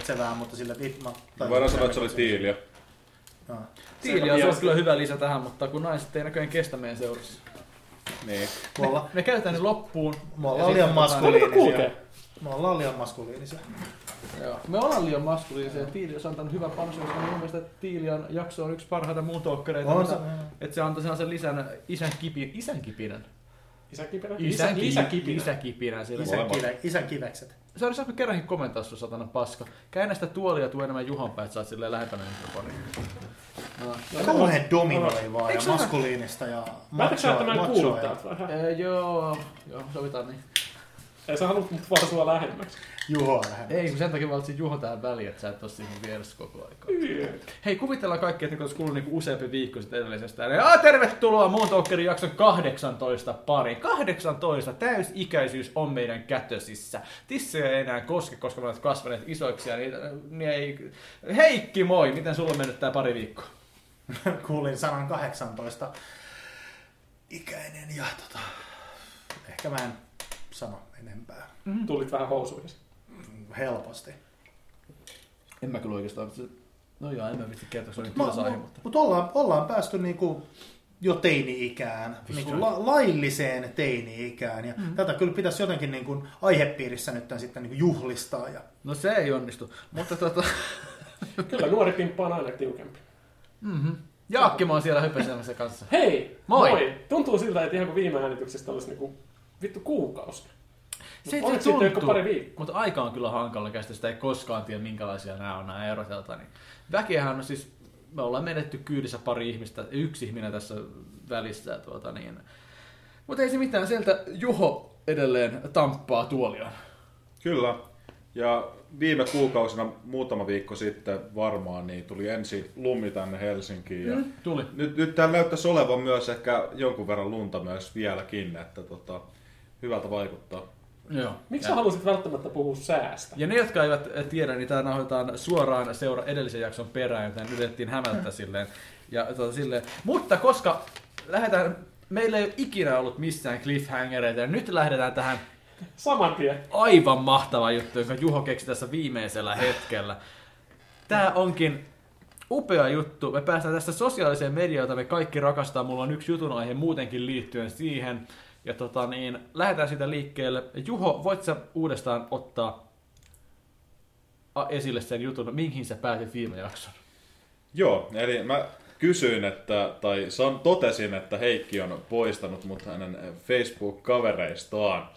häiritsevää, mutta sillä tai- Voidaan sanoa, että se oli tiiliä. Joo. Tiili on kyllä hyvä lisä tähän, mutta kun naiset ei näköjään kestä meidän seurassa. Niin. Me olla- Me käytetään ne loppuun. Me ja ollaan liian maskuliinisia. Me ollaan liian maskuliinisia. Joo. Me ollaan liian maskuliinisia. Tiili on antanut hyvän panoksen, koska mun mielestä Tiilian jakso on yksi parhaita muun talkkereita. On missä- se. Että se antoi sellaisen lisän isän, kipi, isän kipinän. Isäkipinä? Isän, Isä, isäkipinä. Isän, kive, isän kivekset. Se on saanut kerrankin komentaa sun satana paska. Käännä sitä tuolia ja tuu enemmän Juhan päin, että sä oot silleen lähempänä mikrofoniin. No. Kauhean dominoivaa ja maskuliinista ja sä, että mä en machoa. kuullut täältä vähän? Ee, joo, joo, sovitaan niin. Ei sä haluat mut vaan sua lähemmäksi. Juhoa lähemmäs. Ei, kun sen takia valitsin Juho tähän väliin, että sä et oo siinä vieressä koko aikaa. Hei, kuvitellaan kaikki, että kun olisi kulunut niinku useampi viikko sitten edellisestä. Niin, "Aa, tervetuloa Muun Talkerin jakson 18 pari. 18 täysikäisyys on meidän kätösissä. Tissejä ei enää koske, koska me olemme kasvaneet isoiksi. Ja niin, niin ei... Heikki, moi! Miten sulla on mennyt tää pari viikkoa? Kuulin sanan 18 ikäinen ja tota, ehkä mä en sano enempää. Tulit vähän housuihin. Helposti. En mä kyllä oikeastaan... No joo, en mä vitsi kertoa, se on niin Mä- tylsä aihe, mu- mutta... Mutta ollaan, ollaan päästy niinku jo teini-ikään, niinku la, lailliseen teini-ikään. Ja mm. tätä kyllä pitäisi jotenkin niinku aihepiirissä nyt sitten niinku juhlistaa. Ja... No se ei onnistu, mutta tota... Kyllä nuori pimppa on aina tiukempi. Mm-hmm. Jaakkimo on siellä höpöselemässä kanssa. Hei! Moi! Tuntuu siltä, että ihan kuin viime äänityksestä olisi niinku vittu kuukausi. Se, Oliko se sitten joku tuntuu, pari viikkoa? Mutta aika on kyllä hankala käsitä, sitä ei koskaan tiedä minkälaisia nämä on nämä erotelta. Niin. Väkeähän on siis, me ollaan menetty kyydissä pari ihmistä, yksi ihminen tässä välissä. Tuota, niin. Mutta ei se mitään, sieltä Juho edelleen tamppaa tuoliaan. Kyllä. Ja viime kuukausina, muutama viikko sitten varmaan, niin tuli ensi lumi tänne Helsinkiin. Ja Mm, tuli. nyt, nyt täällä näyttäisi olevan myös ehkä jonkun verran lunta myös vieläkin, että tota, hyvältä vaikuttaa. Joo. Miksi ja, sä halusit välttämättä puhua säästä? ja ne, jotka eivät tiedä, niin tämä nauhoitetaan suoraan seura edellisen jakson perään, joten yritettiin hämätä silleen. Ja, tuota, silleen. Mutta koska lähdetään, meillä ei ole ikinä ollut missään cliffhangereita, ja nyt lähdetään tähän Saman tien. aivan mahtava juttu, jonka Juho keksi tässä viimeisellä hetkellä. Tämä onkin upea juttu. Me päästään tästä sosiaaliseen mediaan, jota me kaikki rakastaa. Mulla on yksi jutun aihe muutenkin liittyen siihen. Ja tota niin, lähdetään siitä liikkeelle. Juho, voit sä uudestaan ottaa esille sen jutun, mihin sä päätit viime jakson? Joo, eli mä kysyin, että, tai san, totesin, että Heikki on poistanut mut hänen Facebook-kavereistaan.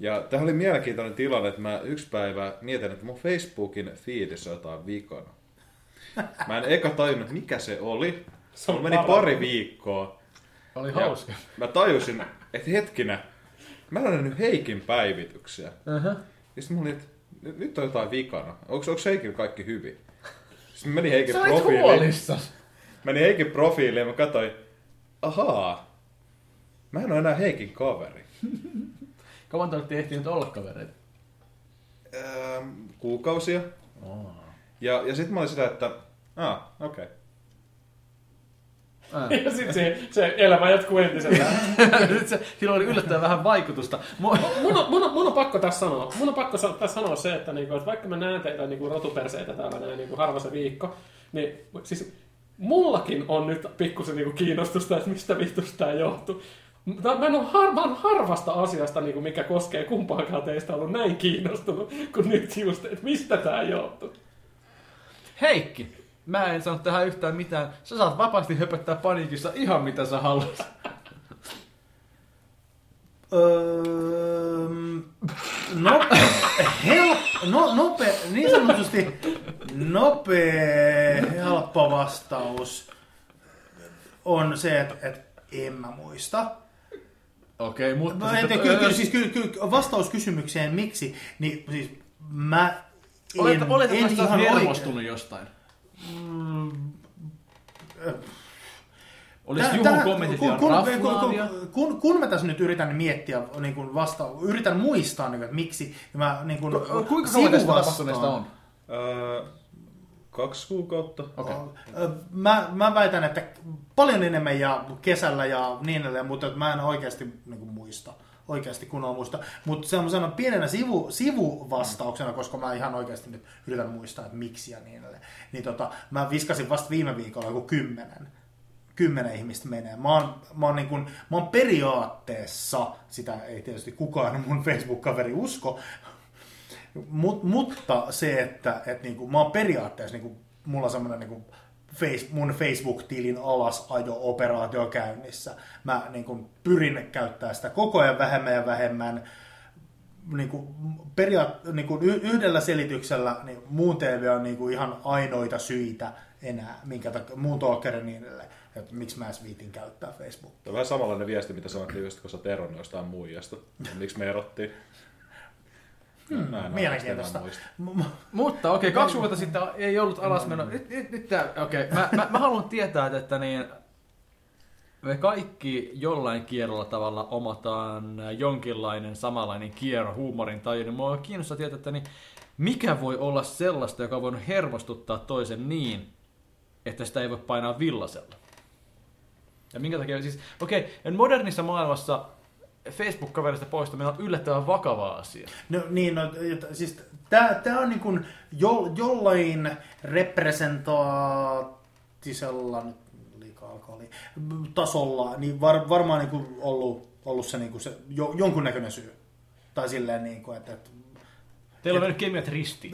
Ja tämä oli mielenkiintoinen tilanne, että mä yksi päivä mietin, että mun Facebookin feedissä on jotain vikana. Mä en eka tajunnut, mikä se oli. Se meni pari viikkoa. Oli Ja hauska. Mä tajusin, että hetkinen, mä en ole nähnyt Heikin päivityksiä. Uh-huh. Ja sitten mä olin, että nyt- nyt on jotain vikana. Onko, onko Heikin kaikki hyvin? Sitten mä menin Heikin Sä profiiliin. huolissas. Menin Heikin profiiliin ja mä katsoin, ahaa, mä en ole enää Heikin kaveri. Kauan te olette ehtinyt olla kavereita? Öö, kuukausia. Oh. Ja, ja sitten mä olin sitä, että, ah, okei. Okay. Ja sitten se, se elämä jatkuu entisellään. Se, sillä oli yllättävän vähän vaikutusta. Mu- mun, on, mun, on, mun on pakko tässä sanoa, mun on pakko tässä sanoa se, että, niinku, että vaikka mä näen teitä niinku rotuperseitä täällä näin niinku harva se viikko, niin siis mullakin on nyt pikkusen niinku kiinnostusta, että mistä vittusta tämä johtuu. Mä en ole har, harvasta asiasta, niinku, mikä koskee kumpaakaan teistä ollut näin kiinnostunut, kuin nyt just, että mistä tämä johtuu. Heikki, mä en sano tähän yhtään mitään. Sä saat vapaasti höpöttää paniikissa ihan mitä sä haluat. Öö, no, hel, no, nope, niin sanotusti nopea, helppo vastaus on se, että, että en mä muista. Okei, mutta... No, sitten- ente, kyllä, kyllä, siis, kyllä, kyllä, vastaus kysymykseen miksi, niin siis mä en, Olet, olet, en ihan hermostunut oikein- jostain. Ö, Olisi Tää- Juhon tää- kommentit kun, ihan kun, kun, kun, kun mä tässä nyt yritän miettiä, niin kuin vasta, yritän muistaa, niin kuin, että miksi, niin mä niin kuin, Ku- Kuinka kauan tästä tapahtuneesta on? Öö, kaksi kuukautta. Okei. Ö, Mä, mä väitän, että paljon enemmän ja kesällä ja niin edelleen, mutta että mä en oikeasti niin kuin, muista. Oikeasti kunnolla muista. Mutta semmoisena pienenä sivu, sivuvastauksena, koska mä ihan oikeasti nyt yritän muistaa, että miksi ja niin edelleen. Niin tota, mä viskasin vasta viime viikolla joku kymmenen kymmenen ihmistä menee. Mä oon, mä oon, niin kun, mä oon periaatteessa, sitä ei tietysti kukaan mun Facebook-kaveri usko, mut, mutta se, että et niin kuin, mä oon periaatteessa, niin kuin, mulla on semmoinen niin face, mun Facebook-tilin alasajo-operaatio käynnissä. Mä niin kuin, pyrin käyttää sitä koko ajan vähemmän ja vähemmän. Niin kuin, periaat, niin kuin yhdellä selityksellä niin muun TV on niin kuin, ihan ainoita syitä enää, minkä takia, muun talkerin niin että miksi mä edes viitin käyttää Facebookia. Tämä on vähän samanlainen viesti, mitä sanottiin just, kun sä eronnut jostain muijasta. miksi me erottiin? Hmm, mielenkiintoista. Mutta okei, okay, kaksi vuotta sitten ei ollut alasmeno. Nyt, nyt, nyt okei, okay. mä, mä, mä, haluan tietää, että niin, me kaikki jollain kierrolla tavalla omataan jonkinlainen samanlainen kierro huumorin tai niin mua kiinnostaa tietää, että niin, mikä voi olla sellaista, joka voi hermostuttaa toisen niin, että sitä ei voi painaa villasella. Ja minkä takia, siis, okei, okay, modernissa maailmassa Facebook-kaverista poistaminen on yllättävän vakava asia. No niin, no, siis tämä on niin kuin jo, jollain representaattisella, nyt liikaa alkoholi, tasolla, niin var, varmaan niin kuin ollut, ollut se, niin kuin se jo, jonkunnäköinen syy. Tai silleen, niin kuin, että, että Teillä on mennyt kemiat risti.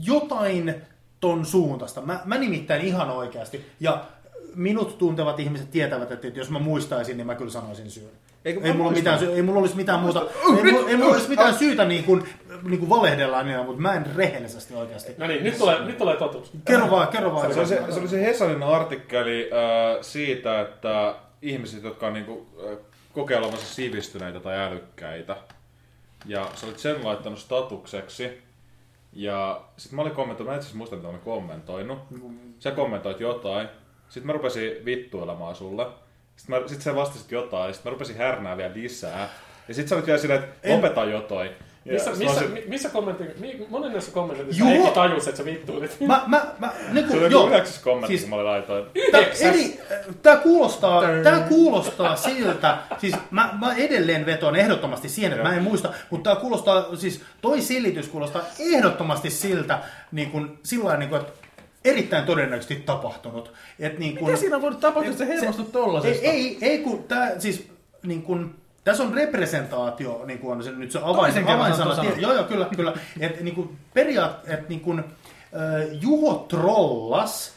Jotain ton suuntaista. Mä, mä nimittäin ihan oikeasti. Ja minut tuntevat ihmiset tietävät, että jos mä muistaisin, niin mä kyllä sanoisin syyn. Eikö ei, mulla mitään, ei mulla olisi mitään muuta, ei, mulla, ei mulla olisi mitään syytä niin kuin, niin kuin valehdella niin, mutta mä en rehellisesti oikeasti. No niin, nyt tulee, nyt tulee totuus. Kerro vaan, kerro vaan. Se, se, se oli se Hesanin artikkeli äh, siitä, että ihmiset, jotka on niin kuin, äh, kokeilemassa sivistyneitä tai älykkäitä, ja sä olit sen laittanut statukseksi, ja sitten mä olin kommentoinut, mä en itse muista mitä olin kommentoinut. Sä kommentoit jotain, sitten mä rupesin vittuilemaan sulle. Sitten, mä, sit sä vastasit jotain, sitten mä rupesin härnää vielä lisää. Ja sitten sä olit vielä silleen, että opeta jotain. Missä, missä, se... missä kommentti, monen näissä kommenteissa Juho... Heikki tajus, että sä vittuilit? Mä, mä, mä, niin kuin, se oli joo. yhdeksäs kommentti, siis, kun mä olin laitoin. Eli, tää kuulostaa, tää kuulostaa siltä, siis mä, mä edelleen vetoan ehdottomasti siihen, että mä en muista, mutta tää kuulostaa, siis toi silitys kuulostaa ehdottomasti siltä, niin kuin, sillä niin kuin, että erittäin todennäköisesti tapahtunut. Et niin kun, Mitä siinä on voinut tapahtua, että se hermostut tollasesta? Ei, ei, kun tää, siis niin kun, tässä on representaatio, niin kuin on se, nyt se avain, avainsana. Joo, joo, kyllä, kyllä. Et, niin kuin, periaat, et, niin kuin, uh, Juho trollas,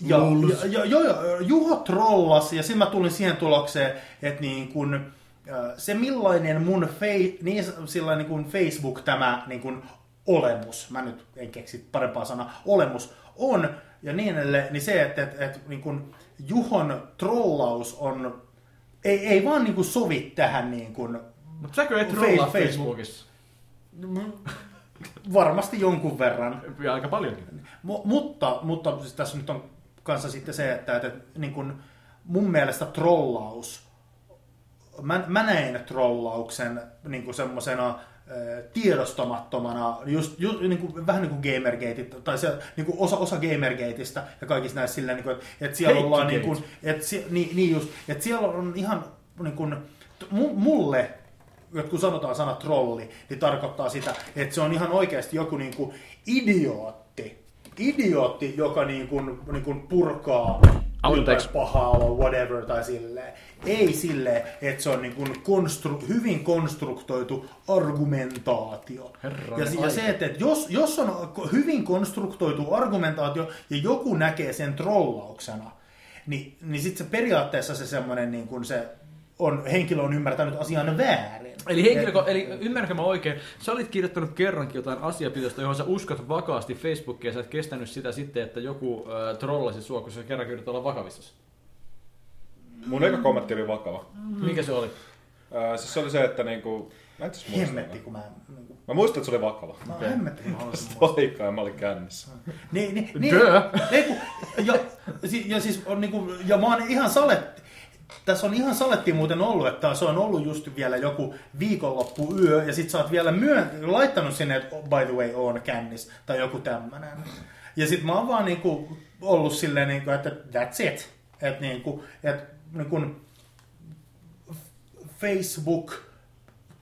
ja, ja, ja, ja, Juho trollas, ja sitten mä tulin siihen tulokseen, että niin kun, se millainen mun fei, niin, sillä niin kuin Facebook tämä niin kuin olemus, mä nyt en keksi parempaa sanaa, olemus on, ja niin edelleen, niin se, että, että, että niin kuin Juhon trollaus on, ei, ei vaan niin kuin sovi tähän niin kuin Mutta säkö et trollaa Facebook. Facebookissa? Varmasti jonkun verran. Ja aika paljonkin. M- mutta, mutta siis tässä nyt on kanssa sitten se, että, että niin kuin mun mielestä trollaus, mä, mä näen trollauksen niin kuin semmoisena tiedostamattomana, just, just niin kuin, vähän niin kuin Gamergateit, tai se, niin kuin osa, osa Gamergateista ja kaikista näistä silleen, niin kuin, että, että siellä Heikki ollaan, niin, kuin, että, niin, niin just, että siellä on ihan niin kuin, mulle että kun sanotaan sana trolli, niin tarkoittaa sitä, että se on ihan oikeasti joku niin kuin idiootti. Idiootti, joka niin kuin, niin kuin purkaa pahaa olo, whatever, tai silleen. Ei silleen, että se on niin kuin konstru- hyvin konstruktoitu argumentaatio. Herran ja, ja se, että, että jos, jos on hyvin konstruktoitu argumentaatio ja joku näkee sen trollauksena, niin, niin sitten se periaatteessa se semmoinen niin kuin se on, henkilö on ymmärtänyt asian väärin. Eli, henkilö, eli ymmärränkö mä oikein, sä olit kirjoittanut kerrankin jotain asiapitoista, johon sä uskot vakaasti Facebookia ja sä et kestänyt sitä sitten, että joku äh, trollasi sua, kun sä kerran kirjoitat olla vakavissa. Mun eka kommentti oli vakava. Mm. Mikä se oli? Äh, siis se oli se, että niinku... Mä et Hemmetti, kun mä... Niinku... Mä muistan, että se oli vakava. No, okay. hemmetti, kun mä haluaisin ja mä olin kännissä. Niin, niin, niin. Ei, kun, ja, ja, siis on niinku, ja mä oon ihan saletti, tässä on ihan saletti muuten ollut, että se on ollut just vielä joku viikonloppu yö, ja sit sä oot vielä myö- laittanut sinne, että by the way on kännis, tai joku tämmönen. Ja sit mä oon vaan niinku ollut silleen, niinku, että that's it. Että niinku, et, niinku, Facebook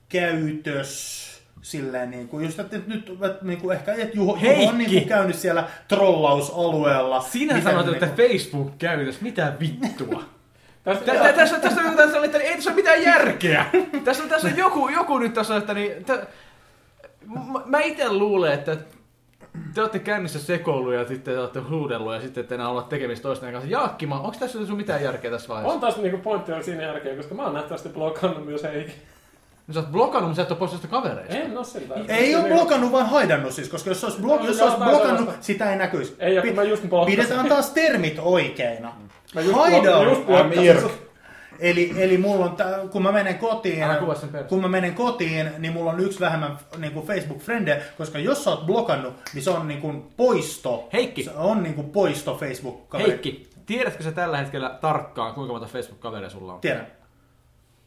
käytös, silleen niin kuin, just että nyt että niin kuin ehkä et Juho, Juho on niin kuin käynyt siellä trollausalueella. Sinä sanoit, niin että Facebook-käytös, mitä vittua? Tässä, Tä- tä- Tässä, tässä, tässä, on, että ei tässä ole mitään järkeä. Tässä on, tässä on joku, joku nyt tässä, että niin, tä, mä- mä itse luulen, että te olette kännissä sekoillut ja sitten te olette huudellut ja sitten ette enää olla tekemistä toisten kanssa. Jaakkima, onko tässä sun mitään järkeä tässä vaiheessa? on taas niinku pointti on siinä jälkeen, koska mä oon nähtävästi blokannut myös Heikin. No, sä oot blokannut, mutta sä et ole pois kavereista. En oo siltä. Ei ole blokannut, vaan haidannut siis, koska jos olisi, blo- No, jos joo, olisi blokannut, sitä ei näkyisi. Ei, ja kun mä just blokkasin. Pidetään taas termit oikeina. Mä just, just. Eli, eli mulla on, tää, kun mä menen kotiin, kun mä menen kotiin, niin mulla on yksi vähemmän niin kuin Facebook-frendejä, koska jos sä oot blokannut, niin se on niin kuin poisto. Heikki. Se on niin kuin poisto facebook Heikki, tiedätkö sä tällä hetkellä tarkkaan, kuinka monta Facebook-kaveria sulla on? Tiedän.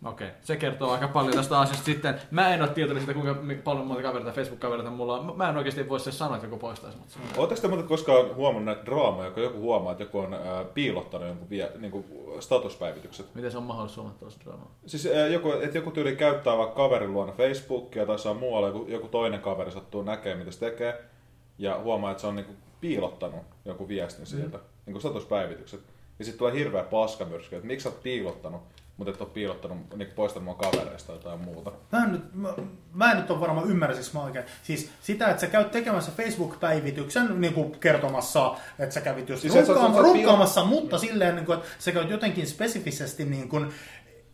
Okei, se kertoo aika paljon tästä asiasta sitten. Mä en ole tietoinen siitä, kuinka paljon monta kavereita Facebook-kavereita mulla on. Mä en oikeasti voi se sanoa, että joku poistaisi mut. Oletteko te muuten koskaan huomannut näitä draamoja, kun joku huomaa, että joku on äh, piilottanut jonkun vie, niin kuin statuspäivitykset? Miten se on mahdollista tuosta draamaa? Siis äh, joku, että joku tyyli käyttää vaikka kaverin luona Facebookia tai saa muualla, joku, joku toinen kaveri sattuu näkemään, mitä se tekee, ja huomaa, että se on niin kuin, piilottanut jonkun viestin sieltä, mm. niin kuin statuspäivitykset. Ja sitten tulee hirveä paskamyrsky, että miksi sä oot piilottanut, mutta et ole piilottanut, niin poistanut mun kavereista tai jotain muuta. Mä en nyt, mä, mä en nyt ole varmaan ymmärsinkö mä oikein. Siis sitä, että sä käyt tekemässä Facebook-päivityksen niin kuin kertomassa, että sä kävit just Siis siis sä- sä- runkkaamassa, mutta silleen, niin kuin, että sä käyt jotenkin spesifisesti niin kuin,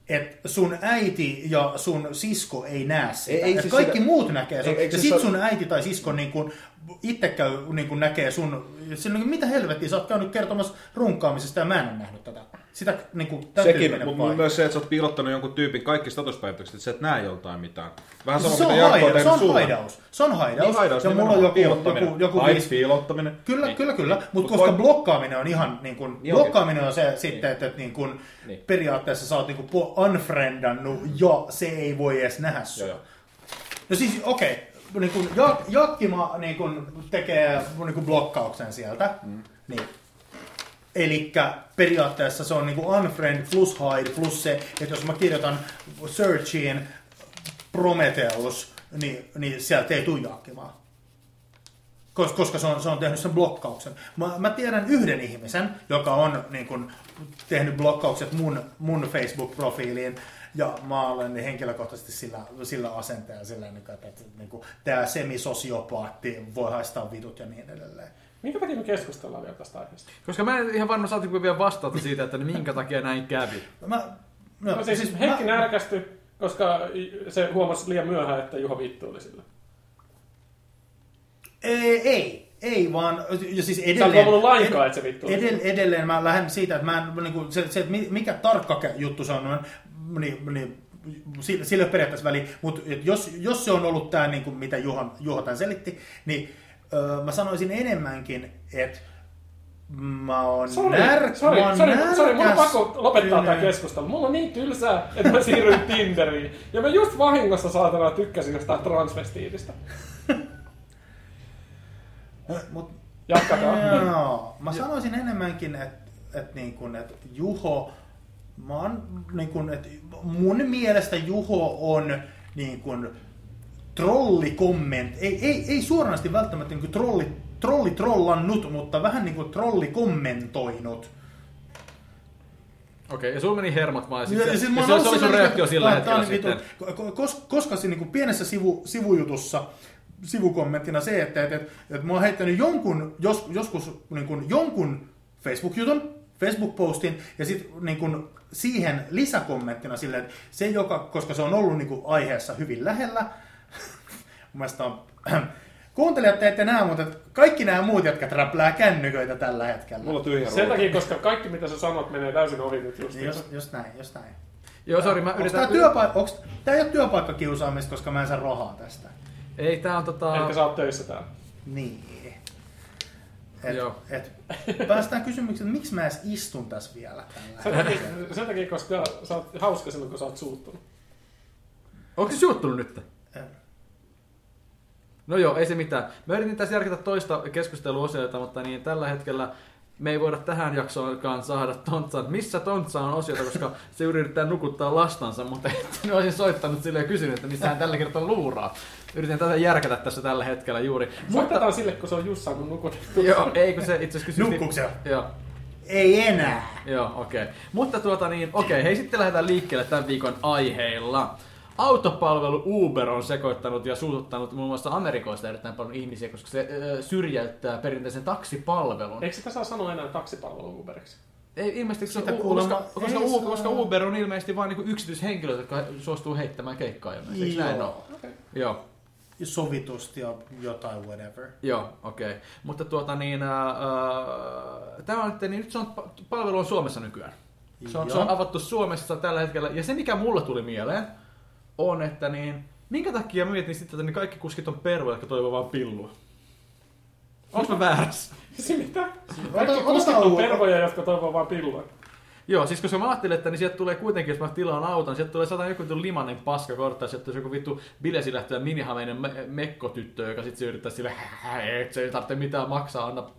että sun äiti ja sun sisko ei näe sitä. Ei- ei siis kaikki sitä- muut näkee sun. Ei- ja se sit sun äiti tai sisko niin kuin, itse käy, niin kuin näkee sun... Sillä, niin, mitä helvettiä, sä oot käynyt kertomassa runkaamisesta ja mä en ole nähnyt tätä. Sitä niin kuin, tämän Sekin, mutta paikka. myös se, että sä oot piilottanut jonkun tyypin kaikki statuspäivitykset, että sä et näe joltain mitään. Vähän sama, se, on mitä Jarkko on se tehnyt on sulle. haidaus. Se on haidaus. Niin haidaus, ja mulla on joku, piilottaminen. joku, joku viisi... piilottaminen. Kyllä, Niin. kyllä, kyllä. Mutta Mut koska voi- blokkaaminen on ihan niin kuin, Niin blokkaaminen on se sitten, että, että niin kuin, Niin. periaatteessa sä oot niin kuin unfriendannut ja se ei voi edes nähdä sua. Joo, joo. No siis okei, okay. niin kuin, Jak- Jakkima niin kuin, tekee niin kuin, blokkauksen sieltä. Mm. Niin. Eli periaatteessa se on niin kuin unfriend plus hide plus se, että jos mä kirjoitan searchiin Prometheus, niin, niin sieltä ei tule Jakkimaa. Kos- Koska se on, se on tehnyt sen blokkauksen. Mä, mä tiedän yhden ihmisen, joka on niin kun, tehnyt blokkaukset mun, mun Facebook-profiiliin. Ja mä olen henkilökohtaisesti sillä, sillä asenteella, sillä, että, että niin kuin, tämä semisosiopaatti voi haistaa vitut ja niin edelleen. Minkä takia me keskustellaan vielä tästä aiheesta? Koska mä en ihan varma saatiinko vielä vastausta siitä, että minkä takia näin kävi. Mä, no, No siis, siis Heikki mä... närkästyi, koska se huomasi liian myöhään, että Juho vittuili sillä. Ei, ei, ei vaan, ja siis Sä edelleen... huomannut lainkaan, että se vittuili. Edell, edelleen mä lähden siitä, että mä en, niin kuin, se, se, mikä tarkka juttu se on, niin, niin sillä sillä ei ole periaatteessa väliä, mutta jos, jos se on ollut tämä, niin kuin, mitä Juho, Juho tämän selitti, niin öö, mä sanoisin enemmänkin, että mä oon Sori, när, sori, mä oon sori, sori, mun on närkäs- pakko lopettaa tämä keskustelu. Mulla on niin tylsää, että mä siirryin Tinderiin. Ja mä just vahingossa saatana tykkäsin jostain transvestiitistä. Mut, Jatkakaa. Joo, mä sanoisin enemmänkin, että et niin kun, et Juho, mä oon, niin kun, et mun mielestä Juho on niin kun, trollikomment, ei, ei, ei suoranaisesti välttämättä niin kuin trolli, trolli trollannut, mutta vähän niin kuin trolli kommentoinut. Okei, ja sulla meni hermot vaan. Ja sit Ja siis ja se, oli sun silleen, reaktio että sillä hetkellä on sitten. Koska, koska se niin pienessä sivu, sivujutussa sivukommenttina se, että, että, että, että mä oon heittänyt jonkun, jos, joskus niin kuin, jonkun Facebook-jutun, Facebook-postin ja sitten niin kuin, siihen lisäkommenttina silleen, että se joka, koska se on ollut niin kuin, aiheessa hyvin lähellä, mun mielestä on, kuuntelijat te ette näe, mutta kaikki nämä muut, jotka räplää kännyköitä tällä hetkellä. Mulla on tyhjä Sen takia, koska kaikki mitä sä sanot menee täysin ohi nyt just. Just, just näin, just näin. Joo, sori, mä Onko yritän... tää, työpa- onks, tää ei ole työpaikkakiusaamista, koska mä en saa rahaa tästä. Ei, tää on tota... Ehkä sä oot töissä täällä. Niin. Et, Joo. et, päästään kysymykseen, että miksi mä edes istun tässä vielä tällä Sen hetkellä? takia, sen takia, koska sä oot hauska silloin, kun sä oot suuttunut. Onko se suuttunut nyt? No joo, ei se mitään. Mä yritin tässä järkätä toista keskusteluosiota, mutta niin tällä hetkellä me ei voida tähän jaksoonkaan saada Tontsan. Missä Tontsa on osiota, koska se yrittää nukuttaa lastansa, mutta nyt olisin soittanut sille ja kysynyt, että missä hän tällä kertaa luuraa. Yritän tätä järkätä tässä tällä hetkellä juuri. Soitetaan sille, kun se on just saanut nukutettu. Joo, ei kun se itse asiassa kysyi... Nukkuuko se? Joo. Ei enää. Joo, okei. Okay. Mutta tuota niin, okei, okay, hei sitten lähdetään liikkeelle tämän viikon aiheilla. Autopalvelu Uber on sekoittanut ja suututtanut muun muassa Amerikoista erittäin paljon ihmisiä, koska se ö, syrjäyttää perinteisen taksipalvelun. Eikö sitä saa sanoa enää taksipalvelu Uberiksi? Ei ilmeisesti, koska, Sitä U- kuulemma koska, koska, ei U- saa. koska Uber on ilmeisesti vain niin yksityishenkilöt, jotka suostuu heittämään keikkaa ilmeisesti. Eikö näin ole? Joo. Okei. Joo. Sovitusti ja jotain whatever. Joo, okei. Okay. Mutta tuota niin, ää, ää, tämä on, niin nyt se on, palvelu on Suomessa nykyään. Se on, se on Joo. avattu Suomessa tällä hetkellä. Ja se mikä mulle tuli mieleen, on, että niin, minkä takia mä mietin sitten, että ne kaikki kuskit on pervoja, jotka toivoo vaan pillua. Onko mä väärässä? Se mitä? Kaikki ota kuskit on pervoja, jotka toivoo vaan pillua. Joo, siis koska mä ajattelin, että niin sieltä tulee kuitenkin, jos mä tilaan auton, sieltä tulee sata joku vittu limanen paska kortta, sieltä tulee joku vittu bilesilähtö ja minihameinen me- mekkotyttö, joka sitten yrittää sille, että se ei tarvitse mitään maksaa, anna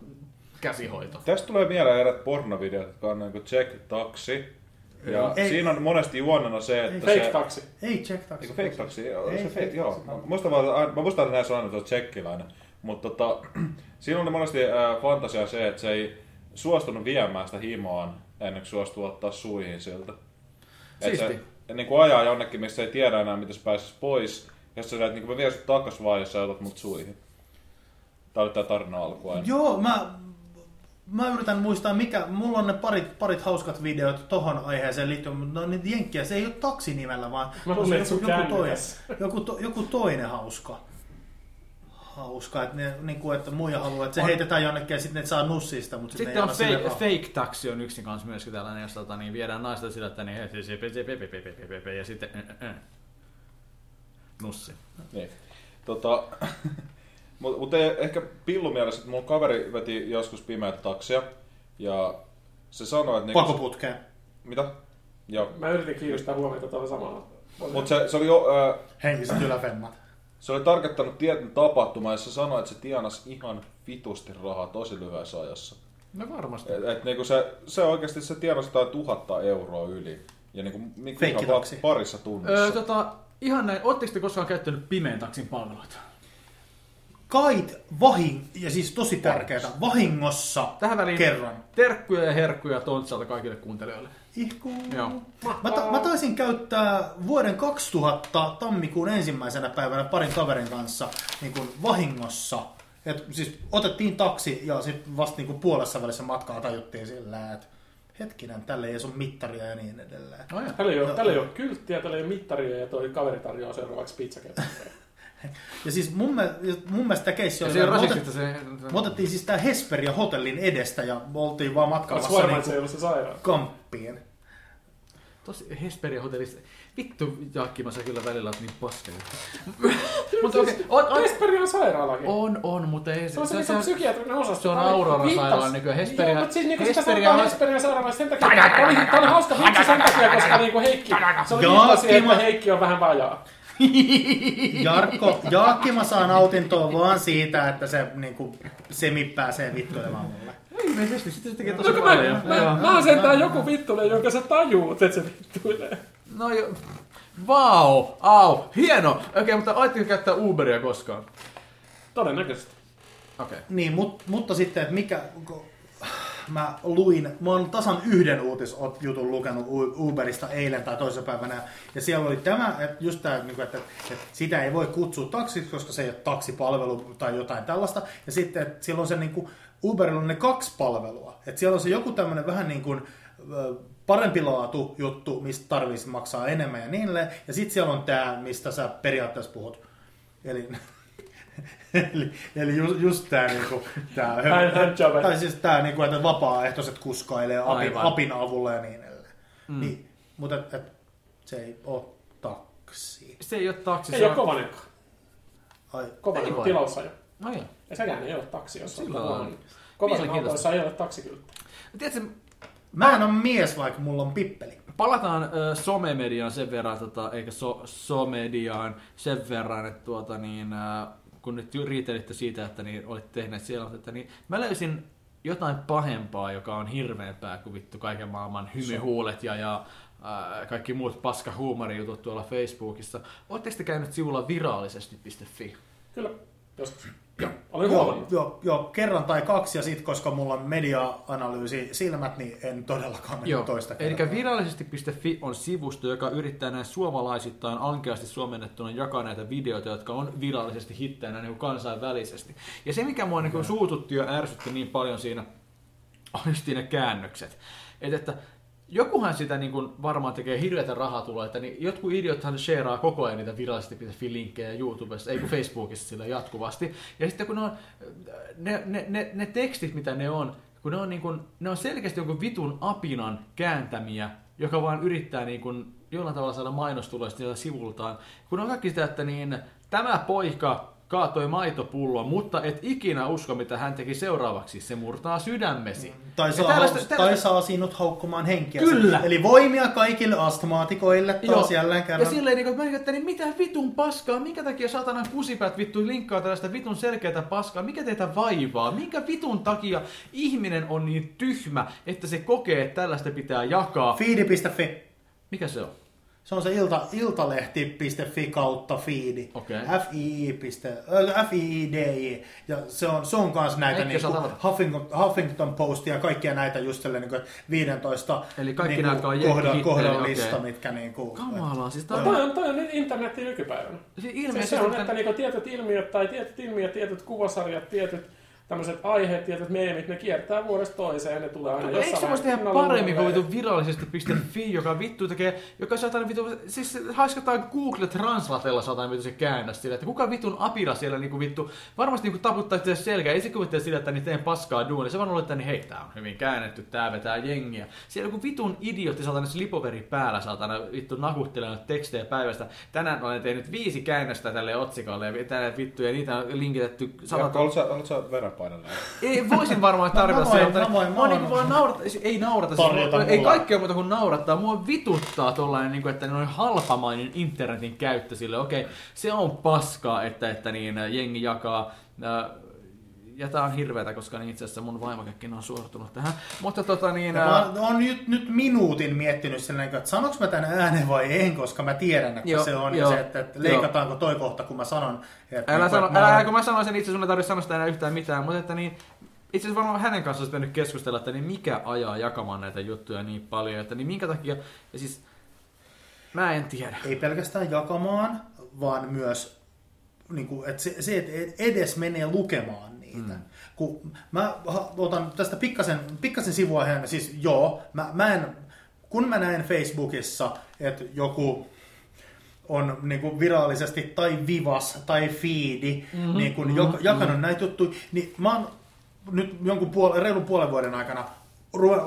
käsihoito. Tästä tulee mieleen erät pornovideot, jotka on niin check taksi. Ja Ei. siinä on monesti juonena se, että Fake se... taksi. Ei check taksi. Eikö fake taksi? Joo, Ei, se fake fake, joo. Mä muistan vaan, aina- mä muistan, että näissä on aina tuo tsekkiläinen. Mutta tota, siinä on monesti äh, fantasia se, että se ei suostunut viemään sitä himoaan ennen kuin suostuu ottaa suihin siltä. Et Siisti. se niin kuin ajaa jonnekin, missä ei tiedä enää, miten se pääsisi pois. Ja sitten sä että niin kuin mä vien sut takas vaan, jos sä otat mut suihin. Tää oli tää tarina alku aina. Joo, mä, mä yritän muistaa, mikä, mulla on ne parit, parit hauskat videot tohon aiheeseen liittyen, mutta ne on niitä jenkkiä, se ei ole taksinimellä, vaan Mä se on joku, joku, toinen, joku, to, joku toinen hauska. Hauska, että, ne, niin kuin, että muija haluaa, että se On. heitetään jonnekin ja sitten ne saa nussista, mutta sitten, Sitten on sille fake, taxi on yksi kanssa myöskin tällainen, jossa tota, niin viedään naista sillä, että niin, ja sitten äh, äh, nussi. Niin. Tota, Mutta mut ehkä pillu mielessä, että mun kaveri veti joskus pimeät taksia. Ja se sanoi, että... Niinku, Pakoputkeen. mitä? Joo. Mä yritin kiinnostää huomiota tuohon samaan. Mutta se, se, oli jo, äh, Henkiset yläfemmat. se oli tarkoittanut tietyn tapahtuma, ja se sanoi, että se tienasi ihan vitusti rahaa tosi lyhyessä ajassa. No varmasti. Et, et niinku se, se oikeasti se tienasi jotain tuhatta euroa yli. Ja niinku, niinku ihan parissa tunnissa. Öö, tota, ihan näin, ootteko te koskaan käyttänyt pimeän taksin palveluita? Kait vahing, ja siis tosi tärkeää, vahingossa Tähän väliin kerran. terkkuja ja herkkuja Tontsalta kaikille kuuntelijoille. Ihku. Joo. Mä, ta- mä taisin käyttää vuoden 2000 tammikuun ensimmäisenä päivänä parin kaverin kanssa niin kuin vahingossa. Et siis otettiin taksi ja sitten vasta niin kuin puolessa välissä matkaa tajuttiin sillä, että hetkinen, tälle ei ole mittaria ja niin edelleen. Oh, ja. Tällä ei, ole, tällä ei ole kylttiä, tällä ei ole mittaria ja toi kaveri tarjoaa seuraavaksi pizzakettä. Ja siis mun, mun mielestä tämä keissi oli... se on me, otet, rasistista se... me otettiin siis tää Hesperia hotellin edestä ja me oltiin vaan ei niin kamppiin. Tosi Hesperia hotellissa. Vittu, Jaakki, mä sä kyllä välillä oot niin paska. Mutta okei, okay, on, on, Hesperia on sairaalakin. on, on, mutta ei Se on se, se, se psykiatrinen osasto. se on Aurora sairaala nykyään. Hesperia- Joo, mutta siis niinku sitä Hesperia sanotaan on- Hesperia sairaala sen takia. Tää oli, tää oli hauska vitsi sen takia, koska niinku Heikki, se oli viittasi, että Heikki on vähän vajaa. Jarkko, Jaakki mä saan nautintoa vaan siitä, että se niinku, semi pääsee vittuilemaan mulle. Ilmeisesti, sitten se tekee tosi No, mä, paljon. mä, Joo. mä oon sentään joku vittuinen, jonka sä tajuut, että se vittuilee. No jo. Vau, au, hieno. Okei, okay, mutta aletteko käyttää Uberia koskaan? Todennäköisesti. Okei. Okay. Niin, mut, mutta sitten, että mikä... Mä luin, mä oon tasan yhden uutisjutun lukenut Uberista eilen tai toisessa päivänä, ja siellä oli tämä, että just tämä, että, että, että sitä ei voi kutsua taksiksi, koska se ei ole taksipalvelu tai jotain tällaista, ja sitten, että siellä on se niin kuin, Uberilla on ne kaksi palvelua, että siellä on se joku tämmöinen vähän niin kuin, parempi laatu juttu, mistä tarvitsisi maksaa enemmän ja niin edelleen, ja sitten siellä on tämä, mistä sä periaatteessa puhut, eli eli, eli just, just tämä niinku, tää, tai siis tää niinku, että vapaaehtoiset kuskailee apin, Aivan. apin avulla ja niin edelleen. Mm. Niin, mutta et, et, se ei ole taksi. Se ei ole taksi, Ei se ole on... kovanenkaan. Ai, Ei Kovanen vai? tilausajo. No joo. Ja sekään ei ole taksi, jos on on. Kovanen autoissa ei ole taksikylttiä. Tiedätkö, mä en ole mies, vaikka mulla on pippeli. palataan ö, somemediaan sen verran, tota, eikä so, somediaan sen verran, että tuota, niin, ö, kun nyt riitelitte siitä, että niin, olitte tehneet siellä, että niin, mä löysin jotain pahempaa, joka on hirveämpää kuin vittu kaiken maailman hymyhuulet ja, ja ää, kaikki muut paska huumorijutut tuolla Facebookissa. Oletteko te käynyt sivulla virallisesti.fi? Kyllä, joskus. Joo, olen Joo, joo, joo, kerran tai kaksi ja sitten koska mulla on media-analyysi silmät, niin en todellakaan mennyt Joo, toista eli kertaa. virallisesti.fi on sivusto, joka yrittää näin suomalaisittain ankeasti suomennettuna jakaa näitä videoita, jotka on virallisesti hittejä näin niin kansainvälisesti. Ja se, mikä mua niin kuin suututti ja ärsytti niin paljon siinä, on just ne käännökset. Et, että jokuhan sitä niin kuin varmaan tekee hirveätä rahaa tulee, että niin jotkut idiothan shareaa koko ajan niitä virallisesti.fi linkkejä YouTubessa, ei kun Facebookissa sillä jatkuvasti. Ja sitten kun ne, on, ne, ne, ne, ne tekstit, mitä ne on, kun ne on, niin kuin, ne on selkeästi jonkun vitun apinan kääntämiä, joka vaan yrittää niin kuin, jollain tavalla saada mainostuloista sivultaan. Kun on kaikki sitä, että niin, tämä poika kaatoi maitopullon, mutta et ikinä usko, mitä hän teki seuraavaksi. Se murtaa sydämesi. Tai Ja saa, tällaista- tai tällaista- saa sinut haukkumaan henkiä. Kyllä. Eli voimia kaikille astmaatikoille taas jälleen Ja kerran. silleen, niin kuin, mä että niin mitä vitun paskaa, minkä takia saatanan kusipäät vittu linkkaa tällaista vitun selkeätä paskaa, mikä teitä vaivaa, minkä vitun takia ihminen on niin tyhmä, että se kokee, että tällaista pitää jakaa. Feedi.fi. Mikä se on? Se on se ilta, iltalehti.fi kautta feedi. Okei. FII. Äh, FIIDI. Ja se on, se on kans näitä niin kuin? Huffington, Huffington Postia ja kaikkia näitä just silleen, niin kuin, 15 Eli kaikki niin nämä, jotka on kohdan, kohdan lista, mitkä niin kuin, Kamalaa, siis tää Toi on... on, toi on nyt internetin nykypäivänä. Se Se, ilmeisesti... se on, että niinku tietyt ilmiöt tai tietyt ilmiöt, tietyt kuvasarjat, tietyt tämmöiset aiheet, tietyt meemit, ne kiertää vuodesta toiseen ja ne tulee aina Eikö jossain se voisi tehdä pinnalla paremmin kuin vittu virallisesti.fi, joka vittu tekee, joka saatana vittu, siis haiskataan Google Translatella saatana vittu se käännös sillä, että kuka vitun apira siellä niinku vittu, varmasti niinku taputtaa itse selkää, ei se kuvittele sillä, että niin teen paskaa duunia, se vaan luulee, että niin hei, tää on hyvin käännetty, tää vetää jengiä. Siellä joku vitun idiotti saatana slipoveri päällä saatana vittu nakuttelee tekstejä päivästä. Tänään olen tehnyt viisi käännöstä tälle otsikolle ja tänne vittu, ja niitä on linkitetty sata haluatko sä- sä verenpainella? ei, voisin varmaan tarvita Mä sitä, voin, mutta mä voin, mä naurata, ei naurata, siis, ei kaikkea muuta kuin naurattaa, mua vituttaa tollainen, niin kuin, että noin halpamainen internetin käyttö sille, okei, se on paskaa, että, että niin, jengi jakaa, ää, ja tää on hirveetä, koska niin itse asiassa mun vaimokekin on suortunut tähän, mutta tota niin, Ja ää, Mä oon nyt, nyt minuutin miettinyt silleen, että sanoks mä tän ääneen vai en, koska mä tiedän, että Joo, se on. joo, ja se, että, että leikataanko toi kohta, kun mä sanon. Että, Älä niin, sano, mä älä, olen- kun mä sanoin sen itse, sun ei tarvitse sanoa sitä enää yhtään mitään, mutta että niin, itse asiassa varmaan hänen kanssaan olisi pitänyt keskustella, että niin mikä ajaa jakamaan näitä juttuja niin paljon, että niin minkä takia, ja siis, mä en tiedä. ei pelkästään jakamaan, vaan myös niin kuin, että se, se, että edes menee lukemaan niitä. Mm. Kun mä otan tästä pikkasen, pikkasen sivuaiheen, siis joo, mä, mä en, kun mä näen Facebookissa, että joku on niin kuin virallisesti tai vivas tai feedi mm-hmm, niin kuin mm-hmm, jakanut mm-hmm. näitä juttuja, niin mä oon nyt jonkun puol- reilun puolen vuoden aikana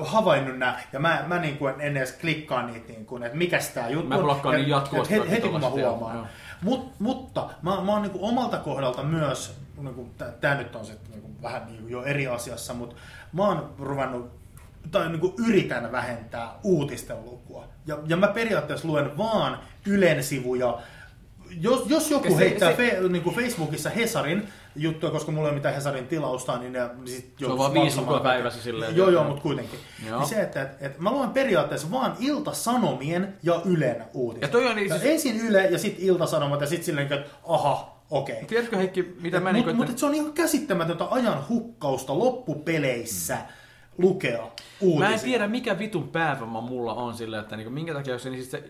havainnut nämä, ja mä, mä niin kuin en edes klikkaa niitä, niin kuin, että mikäs tää juttu Mä on. blokkaan Ja- niin jatkuvasti ja Heti, heti kun mä huomaan. joo. Mut, mutta mä, mä oon niin kuin omalta kohdalta myös, niin kuin, tää nyt on sitten niin kuin vähän niin kuin jo eri asiassa, mutta mä oon ruvennut tai niin kuin yritän vähentää uutisten lukua. Ja, ja mä periaatteessa luen vaan Ylen sivuja. Jos, jos joku se- heittää se- fe, niin kuin Facebookissa Hesarin juttuja, koska mulla ei ole mitään Hesarin tilausta, niin ne, niin sit Se on vaan viisi lukua päivässä silleen, Joo, joo, mutta kuitenkin. Joo. Niin se, että, että, että mä luen periaatteessa vaan Ilta-Sanomien ja Ylen uutiset. Ja toi on niin siis- ensin Yle ja sitten Ilta-Sanomat ja sitten silleen, että aha, okei. Okay. Tiedätkö Heikki, mitä mä Mutta niinku, mut, että... se on ihan käsittämätöntä ajan hukkausta loppupeleissä lukea uutisia. Mä en tiedä, mikä vitun päävamma mulla on sillä, että niinku, minkä takia se, niin siis se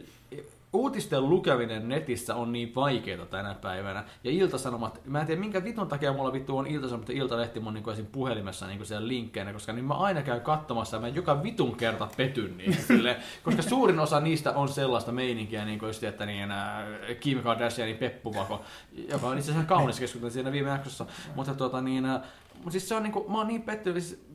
uutisten lukeminen netissä on niin vaikeaa tänä päivänä. Ja iltasanomat, mä en tiedä minkä vitun takia mulla vittu on iltasanomat ja iltalehti mun niin esim. puhelimessa niin siellä linkkeinä, koska niin mä aina käyn katsomassa ja mä joka vitun kerta petyn niihin. Silleen, koska suurin osa niistä on sellaista meininkiä, niin kuin just, että niin, ää, Kim Kardashianin peppuvako, joka on itse asiassa kaunis keskustelu siinä viime jaksossa. Mutta tota niin, ää, mutta siis se on niinku, mä oon niin pettynyt, siis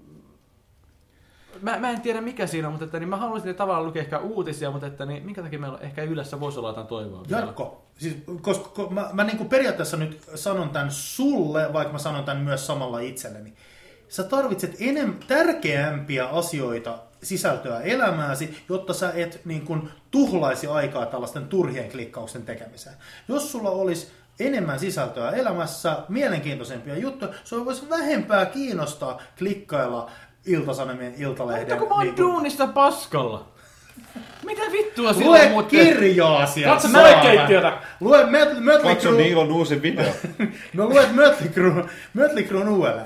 Mä, mä en tiedä mikä siinä on, mutta että, niin mä haluaisin tavallaan lukea ehkä uutisia, mutta että, niin, minkä takia meillä ehkä Ylessä voisi olla jotain toivoa vielä. Siis, koska ko, mä, mä niin periaatteessa nyt sanon tämän sulle, vaikka mä sanon tämän myös samalla itselleni. Sä tarvitset enem, tärkeämpiä asioita sisältöä elämääsi, jotta sä et niin kuin, tuhlaisi aikaa tällaisten turhien klikkauksen tekemiseen. Jos sulla olisi enemmän sisältöä elämässä, mielenkiintoisempia juttuja. Se voisi vähempää kiinnostaa klikkailla Iltasanomien Iltalehden. Mutta kun mä oon niin kuin- duunissa paskalla. Mitä vittua silloin Lue muuten? kirjaa sieltä. Katso koekeittiötä. Lue Möt- Mötley Katso Crue. Niilon uusi video. No luet Mötley Crue, Mötley Cruen uudelleen.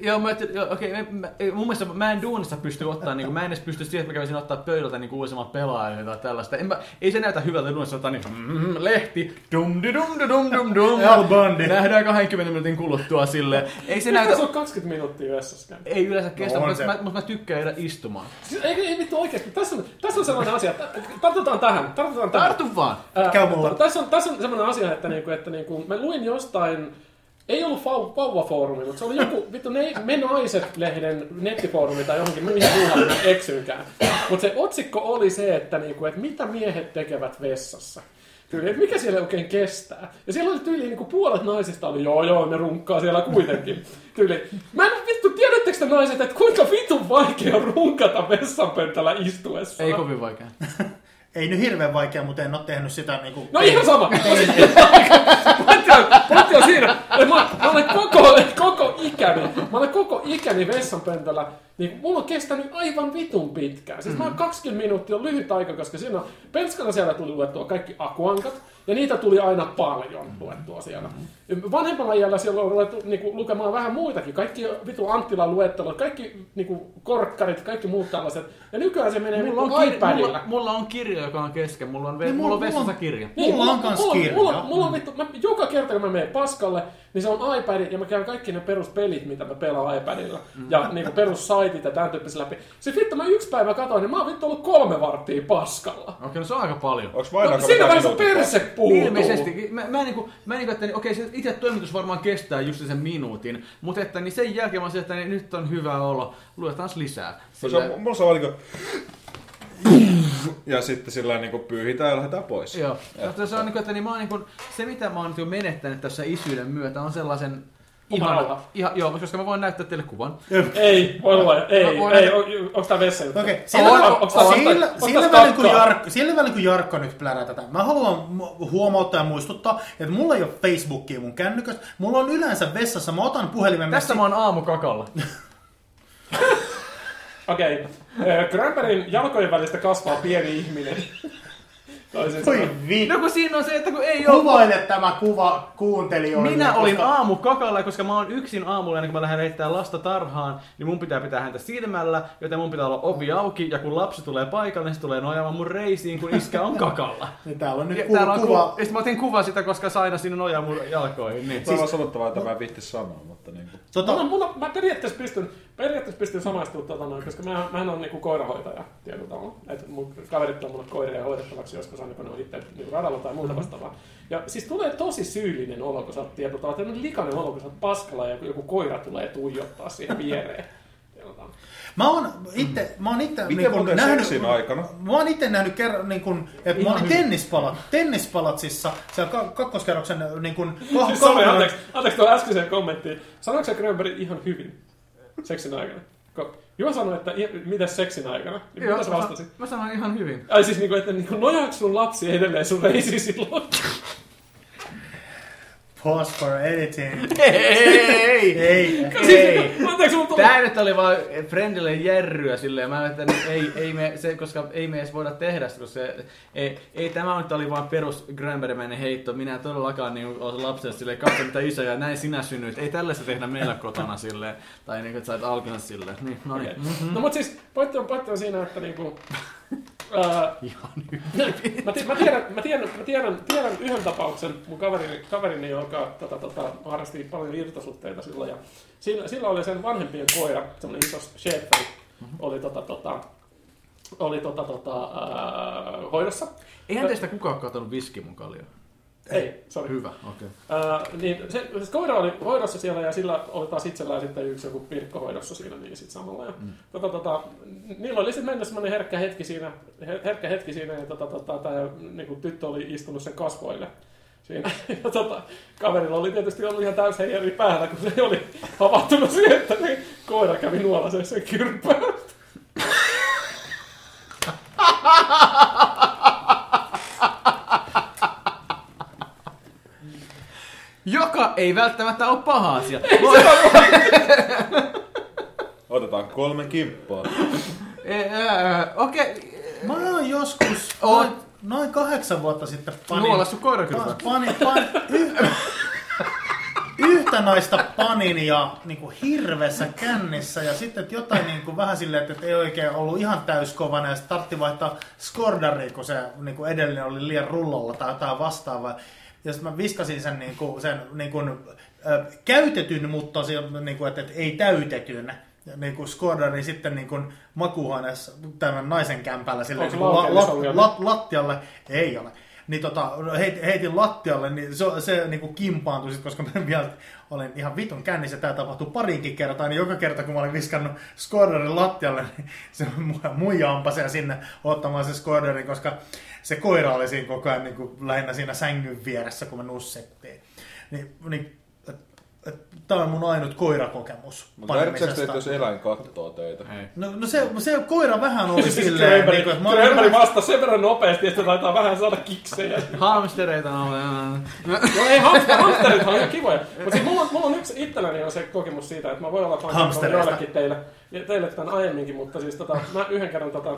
Joo, mä, joo, okei, mä, mä, mun mielestä mä en duunissa pysty ottaa, niin mä en edes pysty siihen, että mä kävisin ottaa pöydältä niin uusimman pelaajan tai tällaista. En mä, ei se näytä hyvältä duunissa ottaa niin, mm, lehti, dum di dum di dum dum dum. Al Bundy. Nähdään 20 minuutin kuluttua silleen. Ei se Näytä... Se on 20 minuuttia käynyt. ei yleensä kestä, No mutta mä, mutta mä tykkään jäädä istumaan. Siis Ei, ei vittu oikeesti. Tässä on, tässä on sellainen asia. että- Tartutaan tähän. Tartutaan tähän. Tartu vaan! Mulla. Tässä on, tässä on sellainen asia, että, niinku, että niinku, mä luin jostain, ei ollut vau- vauvafoorumi, mutta se oli joku, vittu, ne, me naiset-lehden nettifoorumi tai johonkin, mihin muualle mä eksyynkään. Mutta se otsikko oli se, että, niinku, että mitä miehet tekevät vessassa. Tyyli, mikä siellä oikein kestää. Ja siellä oli tyyli, niin kuin puolet naisista oli, joo joo, ne runkkaa siellä kuitenkin. Tyyli, mä en vittu, tiedättekö te naiset, että kuinka vitun vaikea runkata vessanpöntällä istuessa? Ei kovin vaikea. Ei nyt hirveän vaikea, mutta en ole tehnyt sitä niinku... No ihan sama. Pointti on, pointti on siinä, että mä, mä olen koko, koko ikäni, mä olen koko ikäni vessanpöntöllä, niin mulla on kestänyt aivan vitun pitkään. Siis mä oon 20 minuuttia on lyhyt aika, koska siinä penskana siellä tuli luettua kaikki akuankat, ja niitä tuli aina paljon luettua siellä. Vanhempana iällä siellä on ruvettu niinku, lukemaan vähän muitakin, kaikki vitu Anttilan luettelot, kaikki niinku, korkkarit, kaikki muut tällaiset. Ja nykyään se menee Mulla on, niinku iPadilla. mulla, mulla on kirja, joka on kesken. Mulla on, ve- Niin, mulla on mulla- vessassa mulla- kirja. Mulla on kans mulla, kirja. Mulla, mulla on vittu, mä, joka kerta kun mä menen paskalle, niin se on iPad ja mä käyn kaikki ne peruspelit, mitä mä pelaan iPadilla. Mm. Ja niinku perussaitit ja tämän tyyppisen läpi. Se vittu mä yksi päivä katoin, niin mä oon vittu ollut kolme varttia paskalla. Okei, no se on aika paljon. Onks vain No, siinä vaiheessa perse puutuu. Ilmeisesti. Mä, mä, niinku, mä niinku, että niin, okei, se itse toimitus varmaan kestää just sen minuutin, mutta että niin sen jälkeen mä että niin, nyt on hyvä olo, luetaan lisää. Se Sillä- on, mulla se on niinku... Ja sitten sillä niinku pyyhitään ja lähdetään pois. Joo. Että se on niinku, että niin mä oon niinku, se mitä mä oon nyt jo menettänyt tässä isyyden myötä on sellaisen ihan, ihan, joo, koska mä voin näyttää teille kuvan. Ei, voi olla, ei, ei, nähdä. on- onks tää vessa juttu? Okei, On, sillä, on, vasta- sillä, sillä, tää välin, kun? Jarkko, sillä välin kun Jarkko nyt plärää tätä, mä haluan huomauttaa ja muistuttaa, että mulla ei ole Facebookia mun kännykästä. Mulla on yleensä vessassa, mä otan puhelimen Tästä mä oon aamukakalla. Okei. Okay. Gramperin jalkojen välistä kasvaa pieni ihminen. Toisin Voi vittu. No kun siinä on se, että kun ei oo... Kuvaile tämä kuva kuuntelijoille. Minä olin koska- aamukakalla, koska mä oon yksin aamulla ennen kuin mä lähden heittämään lasta tarhaan, niin mun pitää pitää häntä silmällä, joten mun pitää olla ovi auki, ja kun lapsi tulee paikalle, niin se tulee nojaamaan mun reisiin, kun iskä on kakalla. Niin täällä on nyt Ja ku- täällä on kuva. kuva. Ja sit mä otin kuvan sitä, koska saina sinne nojaa mun jalkoihin. Niin. Tämä on sanottavaa, että mä en viitti sanoa, mutta niinku... Tota, Mulla, mulla, mä periaatteessa pystyn, periaatteessa pystyn samaistumaan tota noin, koska mä, mä on niinku koirahoitaja tietyllä tavalla. Et mun kaverit on mulle koiria hoidettavaksi joskus aina, kun ne on itse niinku radalla tai muuta vastaavaa. Ja siis tulee tosi syyllinen olo, kun sä oot tietyllä tavalla, tämmönen likainen olo, kun sä oot paskalla ja joku, joku koira tulee tuijottaa siihen viereen. Mä oon itse, mä oon itse Miten muuten seksin aikana? Mä oon itse nähnyt kerran, niin kun, että mä olin hyvin. tennispalat, tennispalatsissa, siellä ka- kakkoskerroksen niin kun, kah- Siis kahvilan- anteeksi, anteeksi tuo äskeiseen kommenttiin. Sanoiko sä Grönberg ihan hyvin seksin aikana? Juha sanoi, että mitäs seksin aikana? Niin Joo, mitä sä mä, vastasit? mä sanoin ihan hyvin. Ai siis niinku, että niinku, nojaako sun lapsi edelleen sun reisi silloin? Pause for editing. Ei, ei, Ei. Tää nyt oli vaan Friendille järryä silleen, mä ajattelin, että ei, ei me, se, koska ei me edes voida tehdä sitä, koska se, ei, ei, tämä nyt oli vaan perus Granberrymäinen heitto, minä en todellakaan niin ole lapselle silleen, katso mitä isä ja näin sinä synnyit, ei tällaista tehdä meillä kotona silleen, tai niin, että sait alkunsa silleen, niin, no niin. Okay. No mut siis pointti on, pointti on siinä, että niinku... Ihan mä, ti- mä, tiedän, mä, tiedän, mä tiedän, tiedän yhden tapauksen mun kaverini, kaverini joka tota, tota, harrasti paljon irtosuhteita silloin. Ja sillä, sillä oli sen vanhempien koira, semmoinen iso Schäfer, oli, tota, tota, oli tota, tota, ää, hoidossa. Eihän teistä kukaan katsonut viski mun kalja. Ei, sorry. Hyvä, okei. Ää, niin se, se koira oli hoidossa siellä ja sillä oli taas itsellään sitten yksi joku Pirkko hoidossa siinä niin sit samalla. Ja, mm. tota, tota, niillä oli sitten mennyt semmoinen herkkä hetki siinä, her- herkkä hetki siinä ja tota, tota, tämä niinku, tyttö oli istunut sen kasvoille. Siinä. Ja tota, kaverilla oli tietysti ollut ihan täys heijari päällä, kun se oli havahtunut siihen, että niin, koira kävi nuolaseen sen kyrpään. ei välttämättä ole paha asia. Otetaan kolme kimppaa. Eh, ää, Okei, Mä oon joskus Oot. noin, noin kahdeksan vuotta sitten panin... nuolassu koirakylpyä. pa- panin, panin, y- yhtä naista panin ja niin kuin hirveässä kännissä ja sitten että jotain niin kuin vähän silleen, että ei oikein ollut ihan täyskovana ja sitten tartti vaihtaa skordariin, kun se niin kuin edellinen oli liian rullalla tai jotain vastaavaa. Ja sitten mä viskasin sen, niin kuin, sen niin kuin, ö, käytetyn, mutta se, niin kuin, että, että ei täytetyn niin kuin Skordarin sitten niin kuin makuuhuoneessa tämän naisen kämpällä Onko niin kuin la, la, lat, lattialle, ei ole. Niin tota, heit, heitin lattialle, niin se, se niin kuin kimpaantui sit, koska mä vielä olin ihan vitun kännissä, tämä tapahtui parinkin kertaa, niin joka kerta kun mä olin viskannut Skordarin lattialle, niin se mu- muija ampasi sinne ottamaan se Skordarin, koska se koira oli siinä koko ajan niin kuin lähinnä siinä sängyn vieressä, kun me nussettiin. Niin, niin Tämä on mun ainut koirakokemus Mutta panemisesta. jos eläin kattoo teitä? Ei. No, no se, se koira vähän oli Siis silleen, Grönberg, niin kuin, että Grönberg vastasi sen verran nopeasti, että taitaa vähän saada kiksejä. Hamstereita on. No ei, hamster, hamsterithan on ihan kivoja. Mutta siis mulla, on- mulla on yksi itselläni on se kokemus siitä, että mä voin olla Hamstereista. joillekin teille, ja teille tämän aiemminkin, mutta siis tota, mä yhden kerran tota,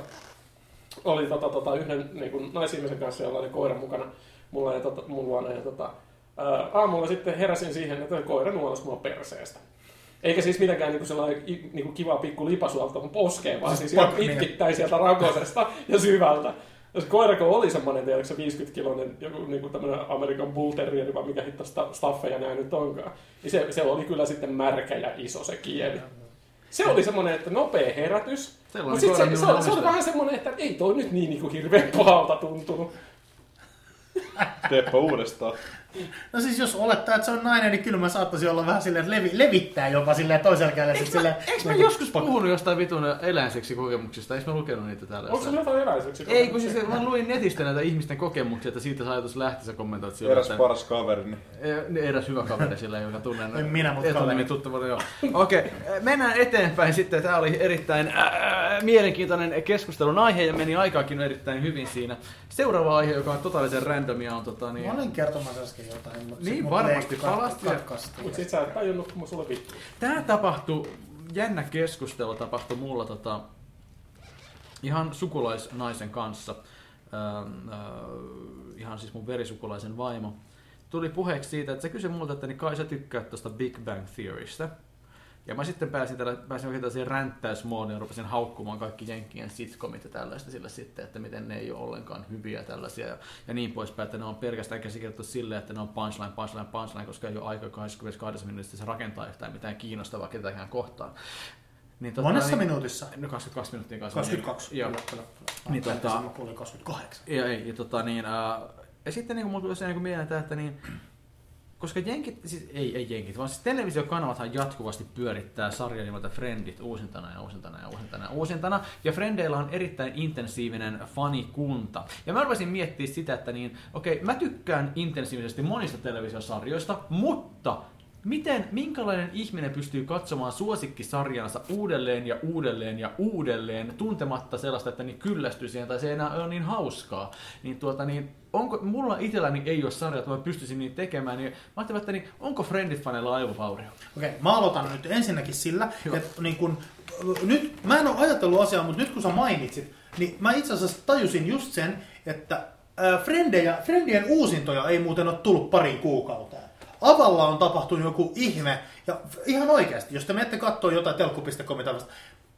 oli tota, tota, yhden niin kuin, naisihmisen kanssa, jolla oli koira mukana mulla ja tota, mun luona. Ja, tota, aamulla sitten heräsin siihen, että koira nuolasi mua perseestä. Eikä siis mitenkään niin sellainen niin kuin kiva pikku lipasuolta mun poskeen, vaan siis ihan Pak- niin. itkittäin sieltä rakosesta ja syvältä. Ja se koirako oli semmoinen, tiedätkö 50-kiloinen, joku niin kuin tämmöinen Amerikan Bull Terrier, vai mikä hitto sta- staffeja nämä nyt onkaan. Niin se, se oli kyllä sitten märkä ja iso se kieli. Se oli semmoinen, että nopea herätys. Mutta sitten se, se, oli- se oli vähän semmoinen, että ei toi nyt niin, niin kuin hirveän pahalta tuntunut. Teepä uudestaan. No siis jos olettaa, että se on nainen, niin kyllä mä saattaisin olla vähän silleen, että levi, levittää jopa silleen toisella kädellä. sit silleen, Eikö mä niin joskus pak- puhunut jostain vitun eläinseksi kokemuksista? Eikö mä lukenut niitä täällä? Onko sulla jotain eläiseksi? Ei, kun siis mä luin netistä näitä ihmisten kokemuksia, että siitä se ajatus lähti, sä kommentoit sillä, Eräs että... paras kaveri, niin Eh, Eräs hyvä kaveri sillä, joka tunnen. En minä, mut etunimi kaveri. tuttavana, joo. Okei, okay, mennään eteenpäin sitten. Tämä oli erittäin äh, mielenkiintoinen keskustelun aihe ja meni aikaakin erittäin hyvin siinä. Seuraava aihe, joka on totaalisen randomia, on tota niin... Mä olin kertomassa äsken jotain, mutta Niin, mut varmasti. Palasti ja- katkasti. Mutta sit sä et tajunnut, kun mä sulle vittu. Tämä tapahtui, jännä keskustelu tapahtui mulla tota, ihan sukulaisnaisen kanssa. Ähm, äh, ihan siis mun verisukulaisen vaimo. Tuli puheeksi siitä, että se kysyi multa, että niin kai sä tykkäät tuosta Big Bang Theorystä. Ja mä sitten pääsin, tällä, pääsin oikein tällaiseen ränttäysmoodiin ja rupesin haukkumaan kaikki Jenkkien sitcomit ja tällaista sillä sitten, että miten ne ei ole ollenkaan hyviä ja tällaisia ja, ja niin poispäin, että ne on pelkästään käsikirjoitettu silleen, että ne on punchline, punchline, punchline, koska ei ole aika 22 minuutissa se rakentaa yhtään mitään kiinnostavaa ketäkään kohtaan. Niin, tota, Monessa niin, minuutissa? No 22 minuuttia kanssa. 22. Joo. Kyllä. Niin, Niin, tota- kuulin 28. Ja, ei, ja, tota, niin, ää, ja sitten niin mulla tuli se niin mieleen, että niin, koska jenkit, siis ei, ei jenkit, vaan siis televisiokanavathan jatkuvasti pyörittää sarja nimeltä Friendit uusintana ja uusintana ja uusintana ja uusintana. Ja Frendeillä on erittäin intensiivinen fanikunta. Ja mä rupesin miettimään sitä, että niin, okei, mä tykkään intensiivisesti monista televisiosarjoista, mutta Miten, minkälainen ihminen pystyy katsomaan suosikkisarjansa uudelleen ja uudelleen ja uudelleen, tuntematta sellaista, että niin kyllästyy siihen tai se ei enää ole niin hauskaa. Niin tuota niin, onko, mulla itselläni ei ole sarja, että mä pystyisin niin tekemään, niin mä ajattelin, että niin, onko Friendit-faneilla aivovaurio? Okei, mä aloitan nyt ensinnäkin sillä, Joo. että niin kun, nyt, mä en ole ajatellut asiaa, mutta nyt kun sä mainitsit, niin mä itse asiassa tajusin just sen, että ää, Frendejä, Frendien uusintoja ei muuten ole tullut pariin kuukauteen. Avalla on tapahtunut joku ihme, ja ihan oikeasti, jos te menette katsoa jotain telkku.com tai vasta,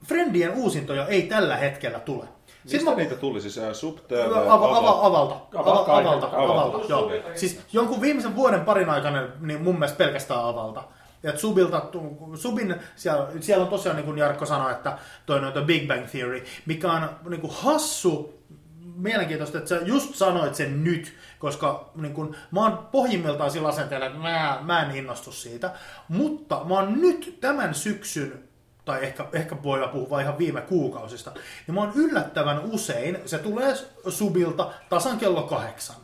Friendien uusintoja ei tällä hetkellä tule. mistä niitä tuli? Siis äh, Subtel, Ava, ava, ava, avalta. Ava- Ava, kaikilta, avalta, avalta. avalta, joo. Siis jonkun viimeisen vuoden parin aikana, niin mun mielestä pelkästään avalta. Ja et Subilta, Subin, siellä, siellä on tosiaan, niin kuin Jarkko sanoi, että toi noita Big Bang Theory, mikä on niin kuin hassu, mielenkiintoista, että sä just sanoit sen nyt, koska niin kun, mä oon pohjimmiltaan sillä asenteella, että mä, mä en innostu siitä, mutta mä oon nyt tämän syksyn tai ehkä, ehkä voidaan puhua ihan viime kuukausista, niin mä oon yllättävän usein, se tulee subilta tasan kello kahdeksan.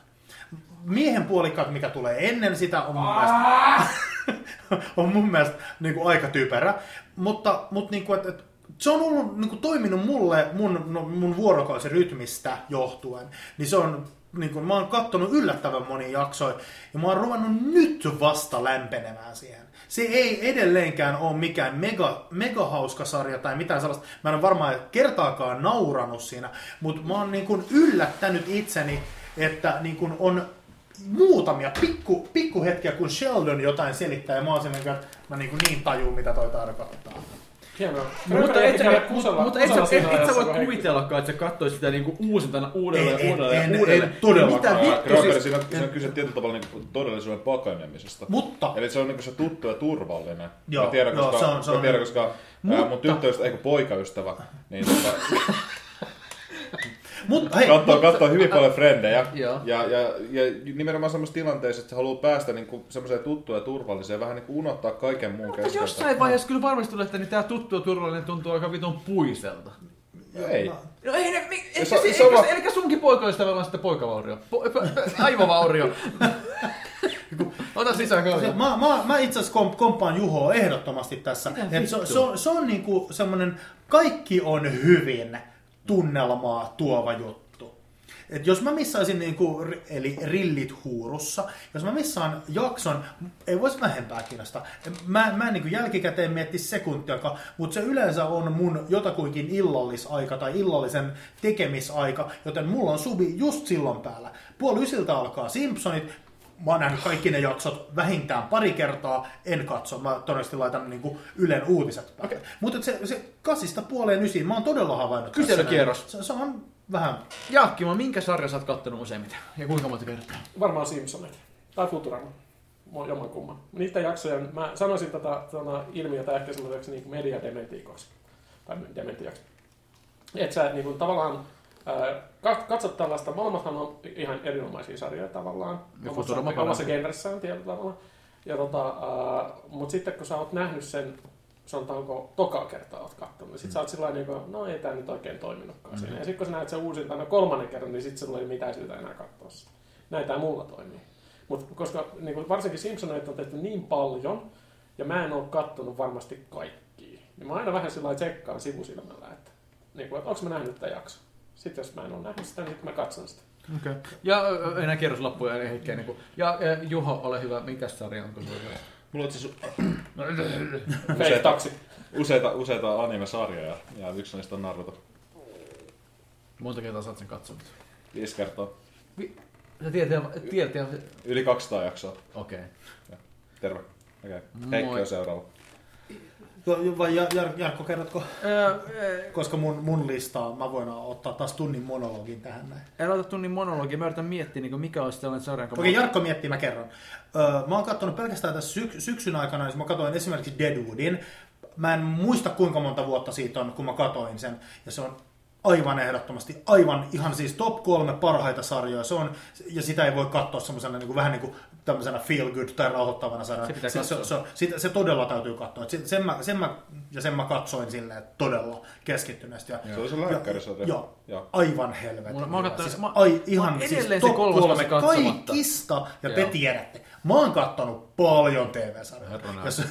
Miehen puolikkaat, mikä tulee ennen sitä, on mun mielestä, on mun mielestä niin kuin aika typerä. Mutta, mutta niin kuin, että, että se on ollut, niin kuin, toiminut mulle mun, no, mun vuorokausirytmistä johtuen. Niin se on niin kuin, mä oon kattonut yllättävän moni jaksoja, ja mä oon ruvennut nyt vasta lämpenemään siihen. Se ei edelleenkään ole mikään mega, mega hauska sarja tai mitään sellaista. Mä en ole varmaan kertaakaan nauranut siinä, mutta mä oon niin kuin yllättänyt itseni, että niin kuin on muutamia pikku, pikku hetkiä, kun Sheldon jotain selittää, ja mä oon sellainen, että mä niin, kuin niin tajun, mitä toi tarkoittaa. Hienoa. Mutta et, kusella- mutta et, kusella sä- et, et, sä voi kuvitellakaan, että sä katsoisit sitä niinku uusintana uudelleen, En- uudelleen, en- uudelleen. en todellakaan. Mitä vittu Rockeri, siis... siinä, siinä on kyse tietyllä tavalla niin todellisuuden pakenemisesta. Mutta Eli se on niin se tuttu ja turvallinen. Joo, mä tiedän, joo, koska, se on- se mä tiedän, koska Mutta- ää, mun tyttöystävä, eikö poikaystävä, niin tota, Mutta hei, katsoo, mutta- katsoo hyvin paljon frendejä. Joo. Ja, ja, ja nimenomaan semmoisessa tilanteessa, että se haluaa päästä niin semmoiseen tuttuun ja turvalliseen ja vähän niin kuin unohtaa kaiken muun Mutta keskeltä. jossain vaiheessa kyllä varmasti tulee, että niin tää tuttu ja turvallinen tuntuu aika vitun puiselta. Ei. No ei ne, mi- eikä, se- se, se on eikä, sunkin poikaystävällä on sitten poikavaurio. Po, po, aivovaurio. Ota sisään kalja. Mä, mä, mä itse asiassa komp, komppaan Juhoa ehdottomasti tässä. Se, vittua? se, on, se on niinku semmonen kaikki on hyvin tunnelmaa tuova juttu. Et jos mä missaisin niinku, eli rillit huurussa, jos mä missaan jakson, ei vois vähempää kiinnostaa. Mä, mä en niinku jälkikäteen mietti sekuntiakaan, mutta se yleensä on mun jotakuinkin illallisaika tai illallisen tekemisaika, joten mulla on subi just silloin päällä. Puoli ysiltä alkaa Simpsonit, Mä oon nähnyt kaikki ne jaksot vähintään pari kertaa, en katso. Mä todennäköisesti laitan niin kuin Ylen uutiset päälle. Okay. Mutta se, se kasista puoleen ysiin, mä oon todella havainnut. Kyselykierros. Se, se, on vähän... Jaakkimo, minkä sarja sä oot kattonut useimmiten? Ja kuinka monta kertaa? Varmaan Simpsonit. Tai Futurama. Mo- Jomman kumman. Niitä jaksoja, mä sanoisin tätä, tätä ilmiötä ehkä semmoiseksi niin mediadementiikoksi. Tai dementiaksi. Että sä niin kuin, tavallaan katsot tällaista, molemmathan on ihan erinomaisia sarjoja tavallaan. Ja omassa, omassa genressään tietyllä tavalla. Ja tota, mutta sitten kun sä oot nähnyt sen, sanotaanko toka kertaa oot katsonut, niin sit sä oot sillä niin kuin, no ei tää nyt oikein toiminutkaan mm-hmm. siinä. Ja sitten kun sä näet sen uusin tai kolmannen kerran, niin sitten sulla ei mitään syytä enää katsoa sitä. Näin tää mulla toimii. Mutta koska niin kuin varsinkin Simpsoneita on tehty niin paljon, ja mä en ole kattonut varmasti kaikkia, niin mä aina vähän sillä tsekkaan sivusilmällä, että, niin kuin, että onko mä nähnyt tätä jakso. Sitten jos mä en ole nähnyt sitä, niin sitten mä katson sitä. Okay. Ja enää kierros loppuun ja heikkeä. Niin kuin. Ja Juho, ole hyvä. Mikä sarja onko sulla? Mulla on itse Useita. taksi. useita, useita anime-sarjoja ja yksi niistä on Naruto. Monta kertaa sä oot sen katsonut? Viisi kertaa. Sä tiedät, tiedät, tiedät. Yli 200 jaksoa. Okei. Terve. Okay. Moi. Heikki on seuraava. Vai Jar- Jar- Jarkko, kerrotko? Okay. Koska mun, mun listaa, mä voin ottaa taas tunnin monologin tähän näin. En ota tunnin monologia. Mä yritän miettiä, niin mikä olisi sellainen sarja, Okei, mä- Jarkko miettii, mä kerron. Öö, mä oon katsonut pelkästään tässä syk- syksyn aikana, jos mä katsoin esimerkiksi Deadwoodin. Mä en muista kuinka monta vuotta siitä on, kun mä katoin sen. Ja se on aivan ehdottomasti, aivan ihan siis top kolme parhaita sarjoja. Se on, ja sitä ei voi katsoa semmoisena niin kuin, vähän niin kuin tämmöisenä feel good tai rauhoittavana sarjana. Se pitää se, se, se, sitä, se, todella täytyy katsoa. Et sen, sen, mä, sen mä, ja sen mä katsoin silleen todella keskittyneesti. Ja, Se oli se lääkärisarja. Joo, Joo. aivan helvetin. Mulla- mä oon kattonut- siis, mä- ai, mä ihan oon siis edelleen se katsomatta. kaikista, ja te Joo. tiedätte. Mä oon kattonut paljon TV-sarjoja. Ja se,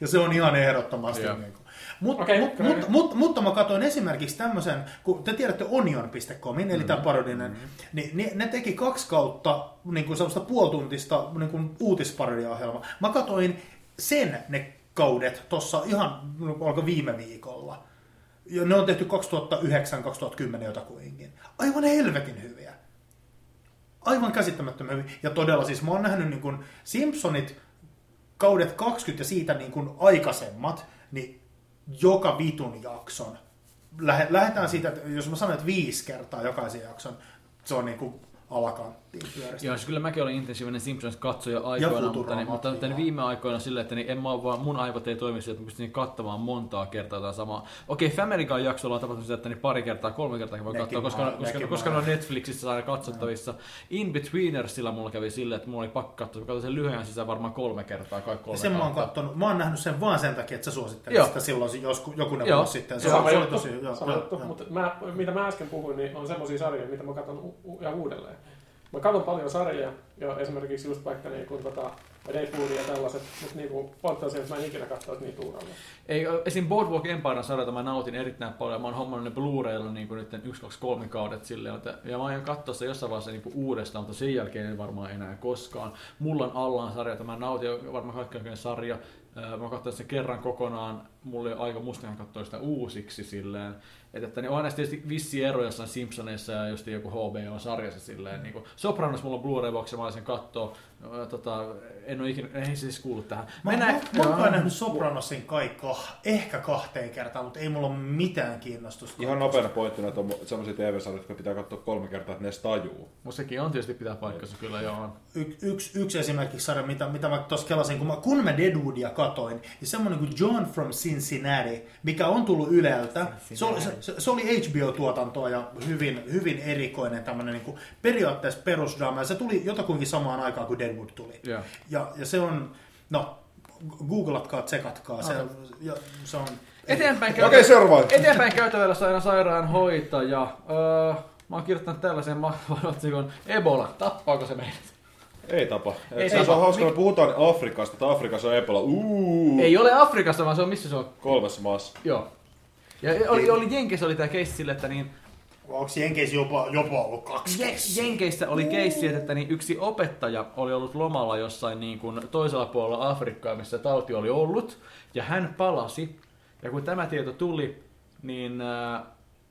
ja se on ihan ehdottomasti. Joo. Niin kuin. Mut, Okei, mut, mut, mut, mutta mä katsoin esimerkiksi tämmöisen, kun te tiedätte onion.comin, eli tämä parodinen, Mm. niin ne, ne teki kaksi kautta niin kuin sellaista puoltuntista niin kuin uutisparodiaohjelmaa. Mä katsoin sen ne kaudet tuossa ihan, olko viime viikolla. Ja ne on tehty 2009-2010 jotakuinkin. Aivan helvetin hyviä. Aivan käsittämättömän hyviä. Ja todella siis mä oon nähnyt niin kuin Simpsonit kaudet 20 ja siitä niin kuin aikaisemmat, niin joka vitun jakson. Lähe- Lähdetään siitä, että jos mä sanon, että viisi kertaa jokaisen jakson, se on niin kuin alakanttiin pyörästä. Joo, siis kyllä mäkin olin intensiivinen Simpsons katsoja aikoina, mutta, niin, mutta niin viime aikoina silleen, että niin en mä vaan, mun aivot ei toimi sille, että mä pystyn katsomaan montaa kertaa tai samaa. Okei, Family Guy jaksolla on tapahtunut sitä, että niin pari kertaa, kolme kertaa voi katsoa, koska, mä- koska, nekin koska ne on Netflixissä aina katsottavissa. In Betweenersilla mulla kävi silleen, että mulla oli pakko katsoa, mä katsoin sen lyhyen sisään varmaan kolme kertaa, kaikki kolme Sen mä oon kattonut, mä oon nähnyt sen vaan sen takia, että sä suosittelit sitä silloin joskus, jokunen vuosi sitten. Se, Sama se oli juttu, tosi, joo, joo, joo. Mutta mä, mitä mä äsken puhuin, niin on semmoisia sarjoja, mitä mä katson u- u- ihan uudelleen. Mä katson paljon sarjoja, jo esimerkiksi just vaikka niin kuin, tota, Deadpoolia ja tällaiset, mutta niin pointti että mä en ikinä katsoisi niitä uudelleen. Ei, esim. Boardwalk Empiren sarjata mä nautin erittäin paljon. Mä oon hommannut ne Blu-raylla niin kuin nyt 1, 2, 3 kaudet silleen. Että, ja mä aion katsoa se jossain vaiheessa niin kuin uudestaan, mutta sen jälkeen en varmaan enää koskaan. Mulla on Allan sarja, mä nautin varmaan kaikki sarja. Mä katsoin sen kerran kokonaan, mulla oli aika mustahan katsoa sitä uusiksi silleen. Että, että niin onhan näistä tietysti vissi ero jossain Simpsoneissa ja just joku HBO-sarjassa silleen. Niin kuin Sopranos mulla on Blu-ray-boksi, mä sen kattoo. Tota, en ole ikinä, ei siis kuullut tähän. Mä, Mennään, mä, mä, mä oon nähnyt Sopranosin kai ehkä kahteen kertaan, mutta ei mulla ole mitään kiinnostusta. Ihan nopeana pointtina, että on sellaisia TV-sarjoja, jotka pitää katsoa kolme kertaa, että ne edes tajuu. Mutta sekin on tietysti pitää paikkansa, kyllä joo. Y- yksi, yksi esimerkiksi sarja, mitä, mitä mä tuossa kelasin, kun mä, kun mä Deadwoodia katoin, niin semmoinen kuin John from Cincinnati, mikä on tullut Yleltä, se oli, se, se oli HBO-tuotantoa ja hyvin, hyvin erikoinen tämmöinen niin kuin periaatteessa perusdraama, ja se tuli jotakuinkin samaan aikaan kuin Deadwood tuli. Yeah. Ja, ja se on, no, googlatkaa, tsekatkaa, se, okay. ja, se on... Eteenpäin, käytä- Okei, seuraava. eteenpäin käytävällä sairaan sairaanhoitaja. Öö, mä oon kirjoittanut tällaisen otsikon Ebola, tappaako se meidät? Ei tapa. Ei Ei se tapa. on hauska, me puhutaan Afrikasta, että Afrikassa on Ebola. Uuu. Ei ole Afrikassa, vaan se on missä se on. Kolmessa maassa. Joo. Ja oli, oli Jenkeissä oli tää keissi sille, että niin Onko Jenkeissä jopa, jopa ollut kaksi Je- keissiä? Jenkeissä oli keissi, että niin yksi opettaja oli ollut lomalla jossain niin kuin toisella puolella Afrikkaa, missä tauti oli ollut, ja hän palasi. Ja kun tämä tieto tuli, niin äh,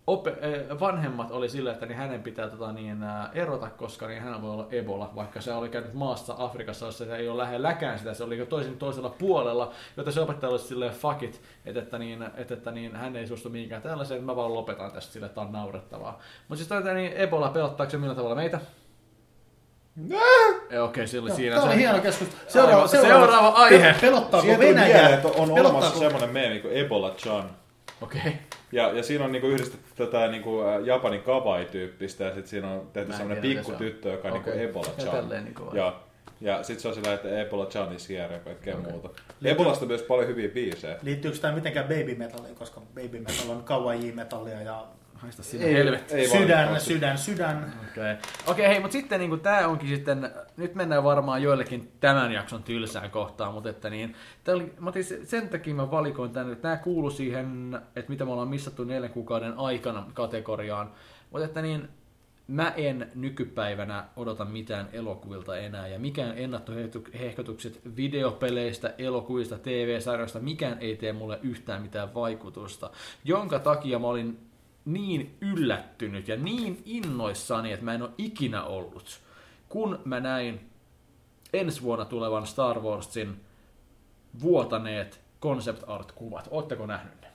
ope- äh, vanhemmat oli sillä, että niin hänen pitää tota, niin, äh, erota, koska niin hänellä voi olla Ebola, vaikka se oli käynyt maassa Afrikassa, jossa se ei ole lähelläkään sitä, se oli jo toisin toisella puolella, jotta se opettaja oli silleen fuck it, että, että, niin, että, että niin, hän ei suostu mihinkään tällaiseen, että mä vaan lopetan tästä sille, että tää on naurettavaa. Mutta siis tämä niin Ebola, pelottaako se millä tavalla meitä? Okei, okay, se oli siinä. Tämä oli se. hieno keskustelu. Aivan, seuraava aihe. Pelottaako Venäjä? että on olemassa semmoinen meemi kuin Ebola Chan. Okei. Okay. Ja, ja siinä on niinku yhdistetty tätä niinku ä, Japanin kawaii-tyyppistä, ja sitten siinä on tehty semmoinen pikkutyttö, joka on Okei. niinku Ebola Ja niinku ja, ja sitten se on sillä, että Ebola Chan is here ja kaikkea Okei. muuta. Ebolasta myös paljon hyviä biisejä. Liittyykö tämä mitenkään baby metalliin, koska baby metal on kawaii-metallia ja Haista sinne helvetti. ei sydän, sydän, sydän. Okei, okay. okay, hei, mutta sitten niin tämä onkin sitten, nyt mennään varmaan joillekin tämän jakson tylsään kohtaan, mutta että niin, oli, mä otin se- sen takia mä valikoin tänne, että nämä kuuluu siihen, että mitä me ollaan missattu neljän kuukauden aikana kategoriaan, mutta että niin, mä en nykypäivänä odota mitään elokuvilta enää, ja mikään ennakkohehkutukset videopeleistä, elokuvista, TV-sarjoista, mikään ei tee mulle yhtään mitään vaikutusta, jonka takia mä olin niin yllättynyt ja niin innoissani, että mä en ole ikinä ollut, kun mä näin ensi vuonna tulevan Star Warsin vuotaneet concept art-kuvat. Ootteko nähnyt ne?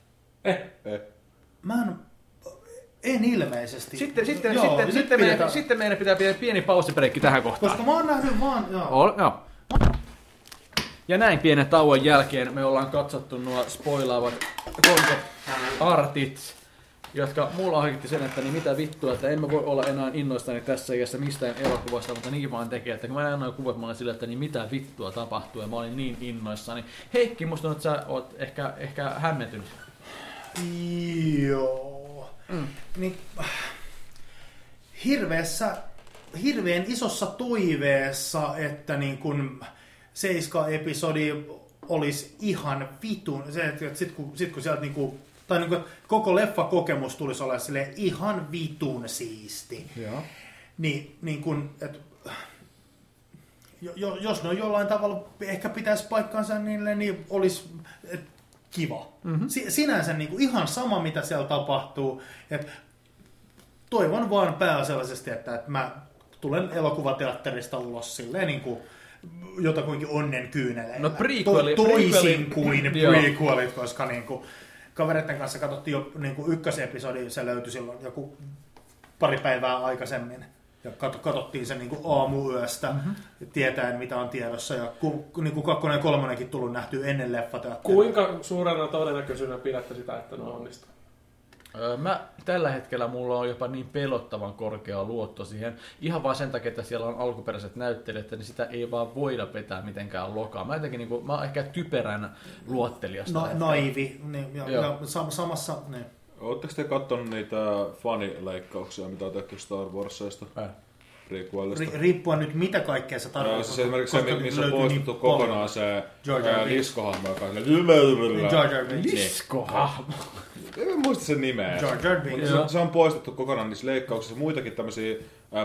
Eh, Eh. Mä en, en ilmeisesti. Sitten, sitten, Joo, sitten, sitten, meidän, sitten meidän pitää pitää pieni paussibreikki tähän kohtaan. Koska mä oon nähnyt vaan, joo. Ol, joo. Ja näin pienen tauon jälkeen me ollaan katsottu nuo spoilaavat concept artit, jotka mulla harkitti sen, että niin mitä vittua, että en mä voi olla enää innoissani tässä iässä mistään elokuvasta, mutta niin vaan tekee, että kun mä näin noin kuvat, mä olin sillä, että niin mitä vittua tapahtuu, ja mä olin niin innoissani. Heikki, musta tuntuu, että sä oot ehkä, ehkä hämmentynyt. Joo. Mm. Niin, hirveässä, hirveän isossa toiveessa, että niin kun Seiska-episodi olisi ihan vitun, se, että sit kun, sit kun sieltä niinku, tai niinku, koko leffa-kokemus tulisi olla sille ihan vitun siisti. Joo. Niin, niin kun, et, jo, jo, jos ne on jollain tavalla ehkä pitäisi paikkansa niille, niin olisi et, kiva. Mm-hmm. Si, sinänsä niin kuin ihan sama, mitä siellä tapahtuu. Et, toivon vaan pääasiallisesti, että, että mä tulen elokuvateatterista ulos silleen niin kuin jotakuinkin onnen kyyneleillä. No prequeli- to, toisin prequeli- kuin prequelit, koska niin kuin, kavereiden kanssa katsottiin jo niin kuin ykkösepisodi, se löytyi silloin joku pari päivää aikaisemmin. Ja kat- katsottiin sen niin kuin aamuyöstä, mm-hmm. tietäen mitä on tiedossa. Ja ku, niin kuin kakkonen ja kolmonenkin tullut nähty ennen leffateatteria. kuinka suurena todennäköisyydellä pidätte sitä, että ne onnistuu? Öö, Mä tällä hetkellä mulla on jopa niin pelottavan korkea luotto siihen. Ihan vaan sen takia, että siellä on alkuperäiset näyttelijät, niin sitä ei vaan voida vetää mitenkään lokaa. Mä, jotenkin, niin kuin, mä oon ehkä typerän luottelijasta. No, naivi. Niin, ja, Joo. ja sam- samassa... Niin. Ootteko te kattonut niitä fanileikkauksia, mitä on tehty Star Warsista? Äh. Prequelista. ri, riippuen nyt mitä kaikkea se No, tarkoittaa. siis esimerkiksi se, missä on poistettu niin kokonaan se liskohahmo, joka on sille- Jar Jar Binks. Liskohahmo. En muista sen nimeä. Jar Jar Binks. Mutta se, se on poistettu kokonaan niissä leikkauksissa. Muitakin tämmöisiä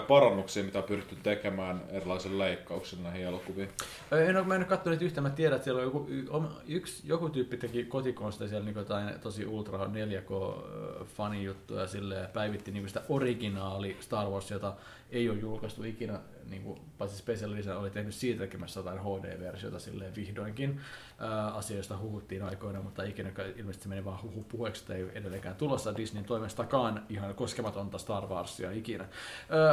parannuksia, mitä on pyritty tekemään erilaisilla leikkauksilla näihin elokuviin. En ole, mä en ole katsonut niitä yhtään, mä tiedän, että siellä on joku, yksi, joku tyyppi teki kotikonsta siellä niin jotain tosi ultra 4K-fani juttuja sille ja päivitti niin sitä originaali Star Wars, jota ei ole julkaistu ikinä, niin kuin, paitsi Special Edition oli tehnyt siitä tekemässä jotain HD-versiota silleen vihdoinkin. Ää, asioista huhuttiin aikoina, mutta ikinä ilmeisesti se meni vaan huhu puheeksi, ei edelleenkään tulossa Disneyn toimestakaan ihan koskematonta Star Warsia ikinä.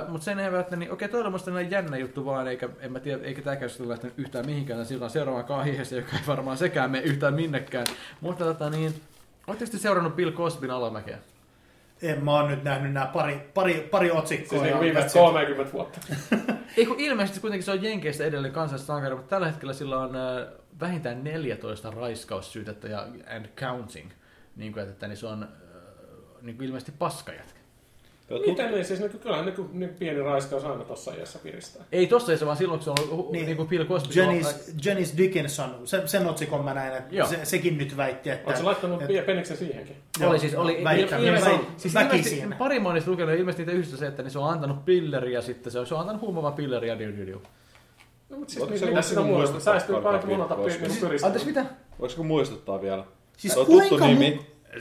mutta sen ei välttämättä, niin okei, toi on musta jännä juttu vaan, eikä, en mä tiedä, eikä tämä keskustelu lähtenyt yhtään mihinkään, sillä on seuraavaan aiheeseen, joka ei varmaan sekään mene yhtään minnekään. Mutta tota niin, Oletteko te seurannut Bill Cosbyn alamäkeä? En mä oon nyt nähnyt nämä pari, pari, pari otsikkoa. Siis niin viimeiset that's it. 30 vuotta. Ei kun ilmeisesti kuitenkin se on Jenkeissä edelleen kansallista sankari, mutta tällä hetkellä sillä on äh, vähintään 14 raiskaussyytettä ja and counting. Niin kuin, että niin se on äh, niin kuin ilmeisesti paskajätkä. Miten niin? Siis niin, kyllähän niin, niin pieni raiskaus aina tuossa iässä piristää. Ei tossa ei se vaan silloin, kun se on ollut niin, Niin. kuin Bill Cosby. Janice, Janice Dickinson, sen, sen otsikon mä näin, että Joo. se, sekin nyt väitti, että... Oletko laittanut että- peniksen siihenkin? Oli siis, oli väittää- il- ilmeisesti, väi- siis ilmeisesti pari monista lukenut, ilmeisesti niitä yhdistä se, että niin se on antanut pilleriä sitten, se on, se on antanut huumava pilleriä, diu, diu, diu. No, mutta siis niin, se mitä muuta? muistuttaa Säästyy ainakin monelta Bill pi- Cosby? niin pyristä. Anteeksi, mitä? Voisiko muistuttaa vielä? Siis Se on tuttu kuinka nimi.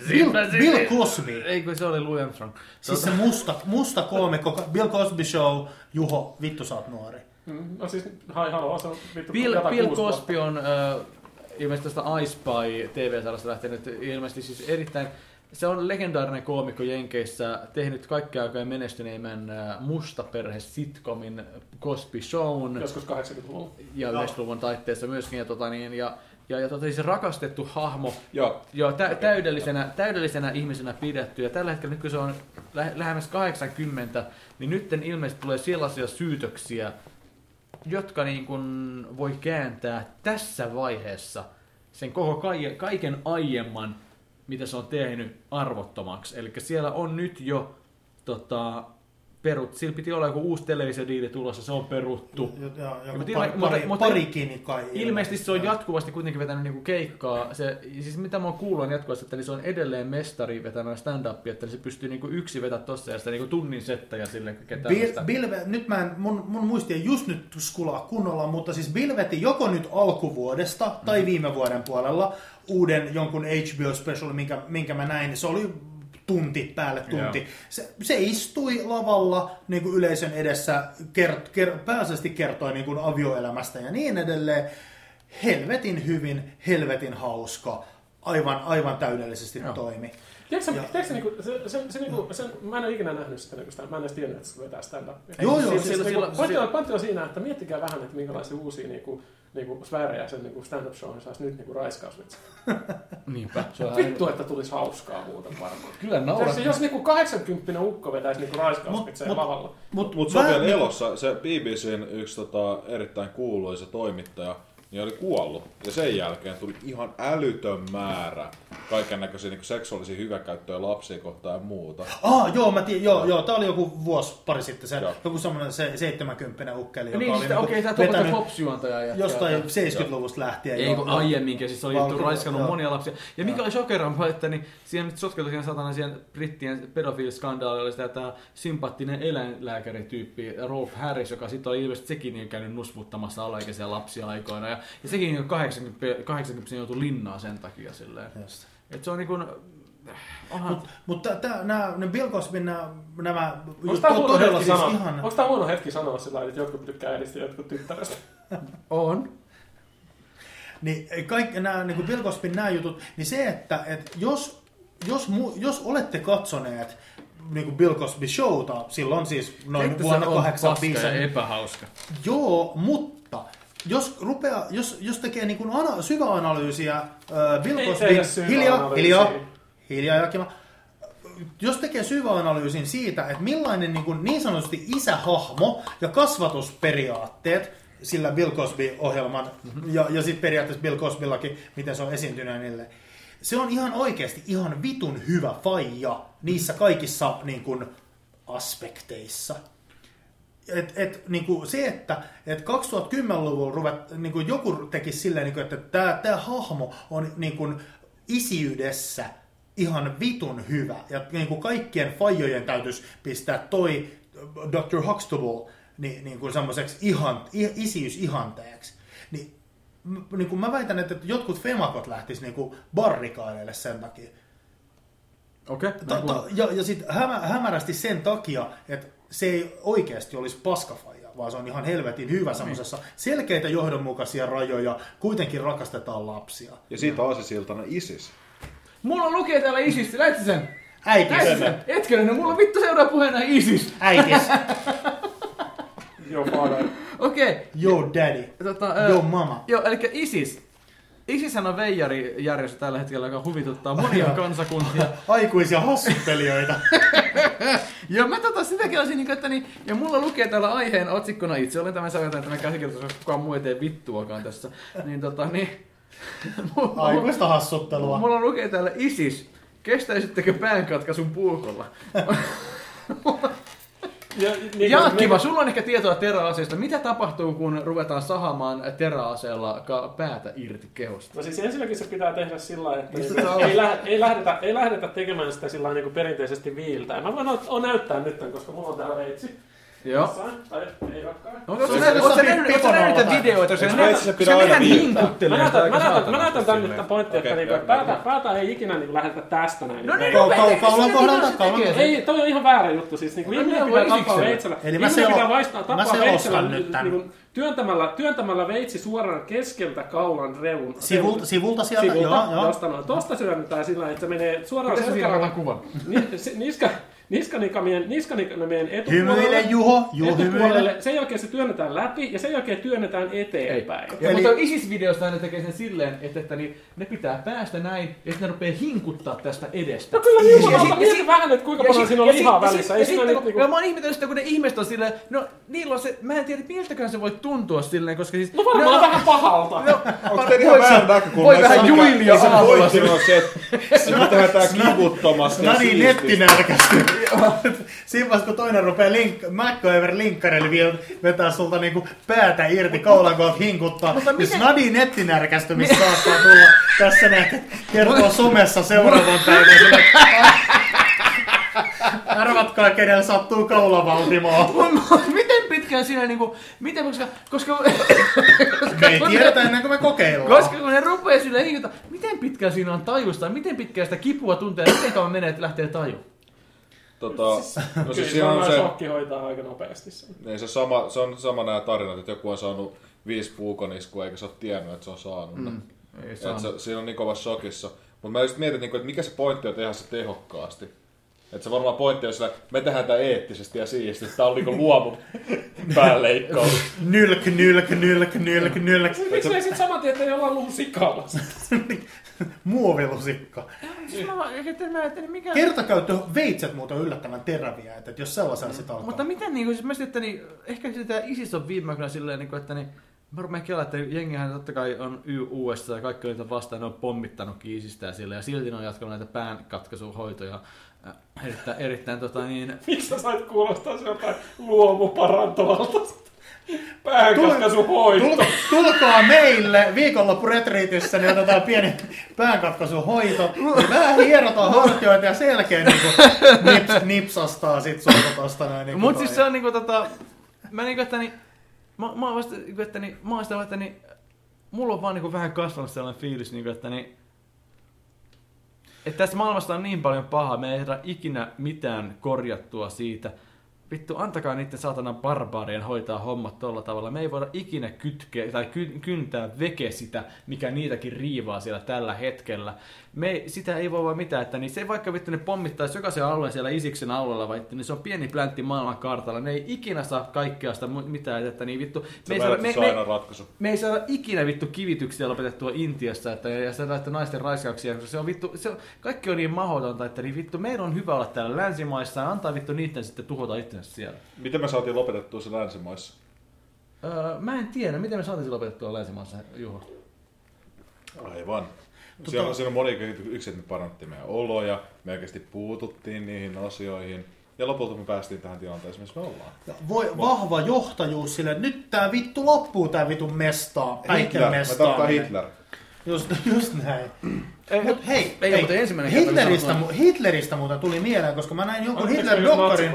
Bill, Bill Cosby. Ei kun se oli Louis Armstrong. Siis se musta, musta koomikko, Bill Cosby Show, Juho, vittu sä oot nuori. Mm, No siis, hai haloo, se on vittu Bill, Bill. Cosby on äh, ilmeisesti tästä I Spy TV-sarjasta lähtenyt ilmeisesti siis erittäin se on legendaarinen koomikko Jenkeissä, tehnyt kaikkea aikojen menestyneimmän mustaperhe sitcomin Cosby Shown Joskus 80-luvulla. ja 90-luvun taitteessa myöskin. Ja, tota, niin, ja, ja, ja tota, siis rakastettu hahmo, Joo, Joo, tä- täydellisenä, täydellisenä ihmisenä pidetty. Ja tällä hetkellä, nyt kun se on lä- lähemmäs 80, niin nyt ilmeisesti tulee sellaisia syytöksiä, jotka niin kuin voi kääntää tässä vaiheessa sen koko kai- kaiken aiemman, mitä se on tehnyt, arvottomaksi. Eli siellä on nyt jo tota, perut. Sillä piti olla joku uusi televisiodiili tulossa, se on peruttu. Jo- jo- joku Mutta pari, mutta- pari, mutta- parikin kai. Ilmeisesti se on jatkuvasti kuitenkin vetänyt niinku keikkaa. Se, siis mitä mä oon kuullut on jatkuvasti, että niin se on edelleen mestari vetämään stand-upia, että se pystyy niinku yksi vetää tossa ja sitä niinku tunnin settäjä sille tällaista. Bill, nyt mä en, mun, mun muisti ei just nyt skulaa kunnolla, mutta siis Bill veti joko nyt alkuvuodesta tai viime vuoden puolella uuden jonkun HBO special, minkä, minkä mä näin. Se oli tunti päälle tunti. Se, se istui lavalla niin kuin yleisön edessä, kert, ker, pääasiallisesti kertoi niin kuin avioelämästä ja niin edelleen. Helvetin hyvin, helvetin hauska, aivan, aivan täydellisesti Joo. toimi. Tiedätkö, Ja- tiedätkö niinku, se, se, se, niinku, se, mä en ole ikinä nähnyt sitä, niinku sitä, mä en edes tiennyt, että se vetää stand-upia. Joo, joo, Siis, siis siis, niinku, pointti, on, pointti on siinä, että miettikää vähän, että minkälaisia uusia niinku, niinku sfäärejä sen niinku stand-up showin saisi nyt niinku raiskausvitsi. Niinpä. Se on Vittu, että tulisi hauskaa muuten varmaan. Kyllä Naurat. naurat. Jos niinku 80 ukko vetäisi niinku raiskausvitseja Mut- mut- lavalla. Mut, Mutta se on vielä elossa. Se BBCn yksi tota, erittäin kuuluisa toimittaja niin oli kuollut. Ja sen jälkeen tuli ihan älytön määrä kaiken näköisiä niin seksuaalisia hyväkäyttöjä lapsia kohtaan ja muuta. Ah, joo, mä tiedän, joo, joo, tää oli joku vuosi pari sitten se, Joo. joku semmoinen se, 70 ukkeli, joka Niin, oli siis, niinku okei, tää vetänyt jätkä. jostain 70-luvusta lähtien. Ei kun aiemminkin, siis oli Valko- juttu raiskannut joo. monia lapsia. Ja mikä oli shokerampaa, että niin siihen nyt sotkettu siihen satana siihen brittien pedofiiliskandaali oli sitä, että sympaattinen eläinlääkärityyppi Rolf Harris, joka sitten oli ilmeisesti sekin niin käynyt nusvuttamassa alaikäisiä lapsia aikoina. Ja, ja sekin niin 80, 80 joutui linnaan sen takia silleen. Just. Et se on niin kuin, onhan, Mutta tää, nää, ne Bill Cosbyn nää, nämä Onko to- huono todella hetki siis sanoa? ihan... Onko tää huono hetki sanoa sillä että jotkut tykkää äidistä ja jotkut tyttärestä? on. Niin kaikki nämä niin Bill Cosbyn nämä jutut, niin se, että, että jos, jos, mu, jos olette katsoneet niin kuin Bill Cosby Showta, silloin siis noin Että vuonna se on 85. paska ja epähauska. Joo, mutta jos, rupea, jos, jos tekee niin kuin ana, syväanalyysiä äh, Bill syvää Hiljaa, analyysiä. hiljaa, hiljaa Jakila. Jos tekee syväanalyysin siitä, että millainen niin, kuin niin sanotusti isähahmo ja kasvatusperiaatteet sillä Bill Cosby-ohjelman ja, ja sitten periaatteessa Bill Cosbyllakin, miten se on esiintynyt niille. Se on ihan oikeasti ihan vitun hyvä faija niissä kaikissa niin kuin, aspekteissa. Et, et, niin kuin se, että et 2010-luvulla ruvet, niin kuin joku teki silleen, niin kuin, että tämä, tämä hahmo on niin kuin isiydessä ihan vitun hyvä. Ja niin kuin kaikkien fajojen täytyisi pistää toi Dr. Huxtable niin, niin kuin semmoiseksi ihan, isiysihanteeksi. Niin, niin kuin mä väitän, että jotkut femakot lähtis niin kuin barrikaadeille sen takia. Okei. Ta- ta- ja ja sitten hämä, hämärästi sen takia, että se ei oikeasti olisi paskafaija, vaan se on ihan helvetin hyvä semmoisessa selkeitä johdonmukaisia rajoja, kuitenkin rakastetaan lapsia. Ja siitä aasisiltana ISIS. Mulla lukee täällä ISIS, näitkö sen? Äitis, Näitkö sen? Etkö no mulla vittu seuraa puheena ISIS. äitis, Joo, father. Okei. yo daddy, Tota, yo mama. Joo, eli ISIS. ISIShän on veijarijärjestö tällä hetkellä, joka huvituttaa monia kansakuntia. Aikuisia hassuttelijoita. Joo, mä tota sitäkin olisin, niin, että niin, ja mulla lukee täällä aiheen otsikkona, itse olen tämän sanotaan, että mä käsikirjoitus, koska kukaan muu ei tee vittuakaan tässä. Niin tota, niin, mulla, Aikuista hassuttelua. mulla lukee täällä ISIS. Kestäisittekö päänkatkaisun puukolla? Ja, niin, Jaakkiva, sulla on ehkä tietoa teräaseesta. Mitä tapahtuu, kun ruvetaan sahamaan teräaseella päätä irti kehosta? No siis ensinnäkin se pitää tehdä sillä että ei, ei, lähdetä, ei lähdetä tekemään sitä sillä niinku perinteisesti viiltä. Mä voin o- näyttää nyt, tämän, koska mulla on täällä veitsi. Joo. Tai ei olekaan. Oletko Se on sä jossain nähnyt ootko sä nähnyt niitä piponolla. videoita, Eikö ne se aina vähän hinkuttelee Mä näytän, mä näytän, mä näytän tämän nyt silleen. tämän pointin, että niinku, päätä, päätä ei ikinä niinku lähdetä tästä näin. No Ei- niin, no, kaulan se kohdalta, se kaulan? Ei, toi on ihan väärä juttu. Siis niinku No, ihminen ne pitää tappaa veitsellä. Eli mä ihminen selo- pitää vaistaa tappaa veitsellä nyt tän. niinku, työntämällä, työntämällä veitsi suoraan keskeltä kaulan reun. Sivulta, sivulta sieltä, Sivulta, joo, no, tosta syönnetään sillä lailla, että se menee suoraan Miten sä siinä selkärangasta otan kuvan? Ni- se- niska, niskanikamien, niskanikamien Hymyile etupuolelle, Juho, Juho etupuolelle, sen jälkeen se työnnetään läpi ja sen jälkeen työnnetään eteenpäin. Ja, Eli- mutta ISIS-videosta ne tekee sen silleen, että, että niin, ne pitää päästä näin, ja sitten ne rupeaa hinkuttaa tästä edestä. No kyllä Ja- niin, ja- mutta ja- mieti vähän, että kuinka paljon sit- siinä on ja sit- lihaa ja välissä. sit- Ei ja nyt kun- niinku... ja mä oon ihmetellyt sitä, kun ne ihmiset on silleen, no niillä on se, mä en tiedä miltäkään se voi tuntua silleen, koska siis... No varmaan ne- vähän pahalta. No, Onko teillä ihan väärä näkökulma? Voi Ei vähän se- juilia ei se aamulla pointti on se, että se pitää tää kivuttomasti ja Nadi siististi. Siinä vaiheessa, kun toinen rupeaa link, MacGyver linkkarille vetää sulta niinku päätä irti kaulan kohdalta hinkuttaa. Mutta Mutta miten- Nadi nettinärkästy, missä saattaa tulla tässä näin, kertoo somessa seuraavan päivän. että, Arvatkaa, kenellä sattuu kaulavaltimoa. miten pitkään siinä niinku, miten, koska, koska, Me ei tiedetä ennen kuin me kokeillaan. koska kun ne rupeaa hinkuttaa, miten pitkään siinä on tajusta, miten pitkään sitä kipua tuntee, miten kauan menee, että lähtee taju? Tota, no Kyllä siis siinä on se, shokki hoitaa aika nopeasti sen. niin se, sama, se on sama nämä tarinat, että joku on saanut viisi puukoniskua eikä se ole tiennyt, että se on saanut. Mm. Ei Et saa. se, siinä on niin kova shokissa. Mutta mä just mietin, niinku, että mikä se pointti on tehdä se tehokkaasti. Että se varmaan pointti on sillä, me tehdään tämä eettisesti ja siististi. Tää on niinku luomu päänleikkaus. Nylk, nylk, nylk, nylk, nylk. Miksi me sitten saman tien, että ei olla lusikalla? Muovilusikka. Siis mikä... Kertakäyttö veitset muuten on yllättävän teräviä, että jos sellaisella sitä alkaa. Mutta miten niinku, siis mä sitten, että niin, ehkä sitä ISIS on viime aikoina silleen, niin kuin, että niin, mä rupean kelaa, että jengihän totta kai on USA ja kaikki on niitä vastaan, ne on pommittanutkin ISIStä ja sille, ja silti ne on jatkanut näitä päänkatkaisuhoitoja äh, erittäin, erittäin tota niin, Miksi sä sait kuulostaa se jotain luomuparantavalta? Päänkatkaisuhoito. Tul- tulkaa meille viikonloppuretriitissä, niin otetaan pieni päänkatkaisuhoito. Niin vähän hierotaan hartioita ja selkeä niin nips, nipsastaa sit sulta tosta näin. Niin Mut siis se on niinku tota, mä niinku, että niin, mä, mä oon vasta, niinku, että niin, mä oon sitä, että niin, mulla on vaan niinku vähän kasvanut sellainen fiilis, niinku, että niin, että tässä maailmassa on niin paljon pahaa, me ei saada ikinä mitään korjattua siitä. Vittu, antakaa niiden saatanan barbaarien hoitaa hommat tolla tavalla. Me ei voida ikinä kytkeä tai ky, kyntää veke sitä, mikä niitäkin riivaa siellä tällä hetkellä. Me, ei- sitä ei voi vaan mitään, että niin se vaikka vittu ne pommittaisi jokaisen alueen siellä Isiksen alueella, vaikka niin se on pieni pläntti maailman kartalla. Ne ei ikinä saa kaikkea sitä mitään, että niin vittu. Se ei saada, me, me, ratkaisu. me ei saada ikinä vittu kivityksiä lopetettua Intiassa, että, ja se että naisten raiskauksia, koska se on vittu, se on, kaikki on niin mahdotonta, että niin vittu, meidän on hyvä olla täällä länsimaissa ja antaa vittu niiden sitten tuhota itsensä siellä. Miten me saatiin lopetettua se länsimaissa? Öö, mä en tiedä, miten me saatiin lopetettua länsimaissa, Juho. Aivan. Tota... Siellä, on, siellä on moni yksi, että me parannettiin meidän oloja, me oikeasti puututtiin niihin asioihin. Ja lopulta me päästiin tähän tilanteeseen, missä me ollaan. Ja voi, vahva johtajuus sille, että nyt tää vittu loppuu tää vitun mestaa, Hitler, päitten mestaa. tarkoitan Hitler. Just, just näin. Ei, Mut hei, ei, hei mutta ensimmäinen Hitleristä, mu- Hitleristä muuten tuli mieleen, koska mä näin jonkun Hitler-dokkarin.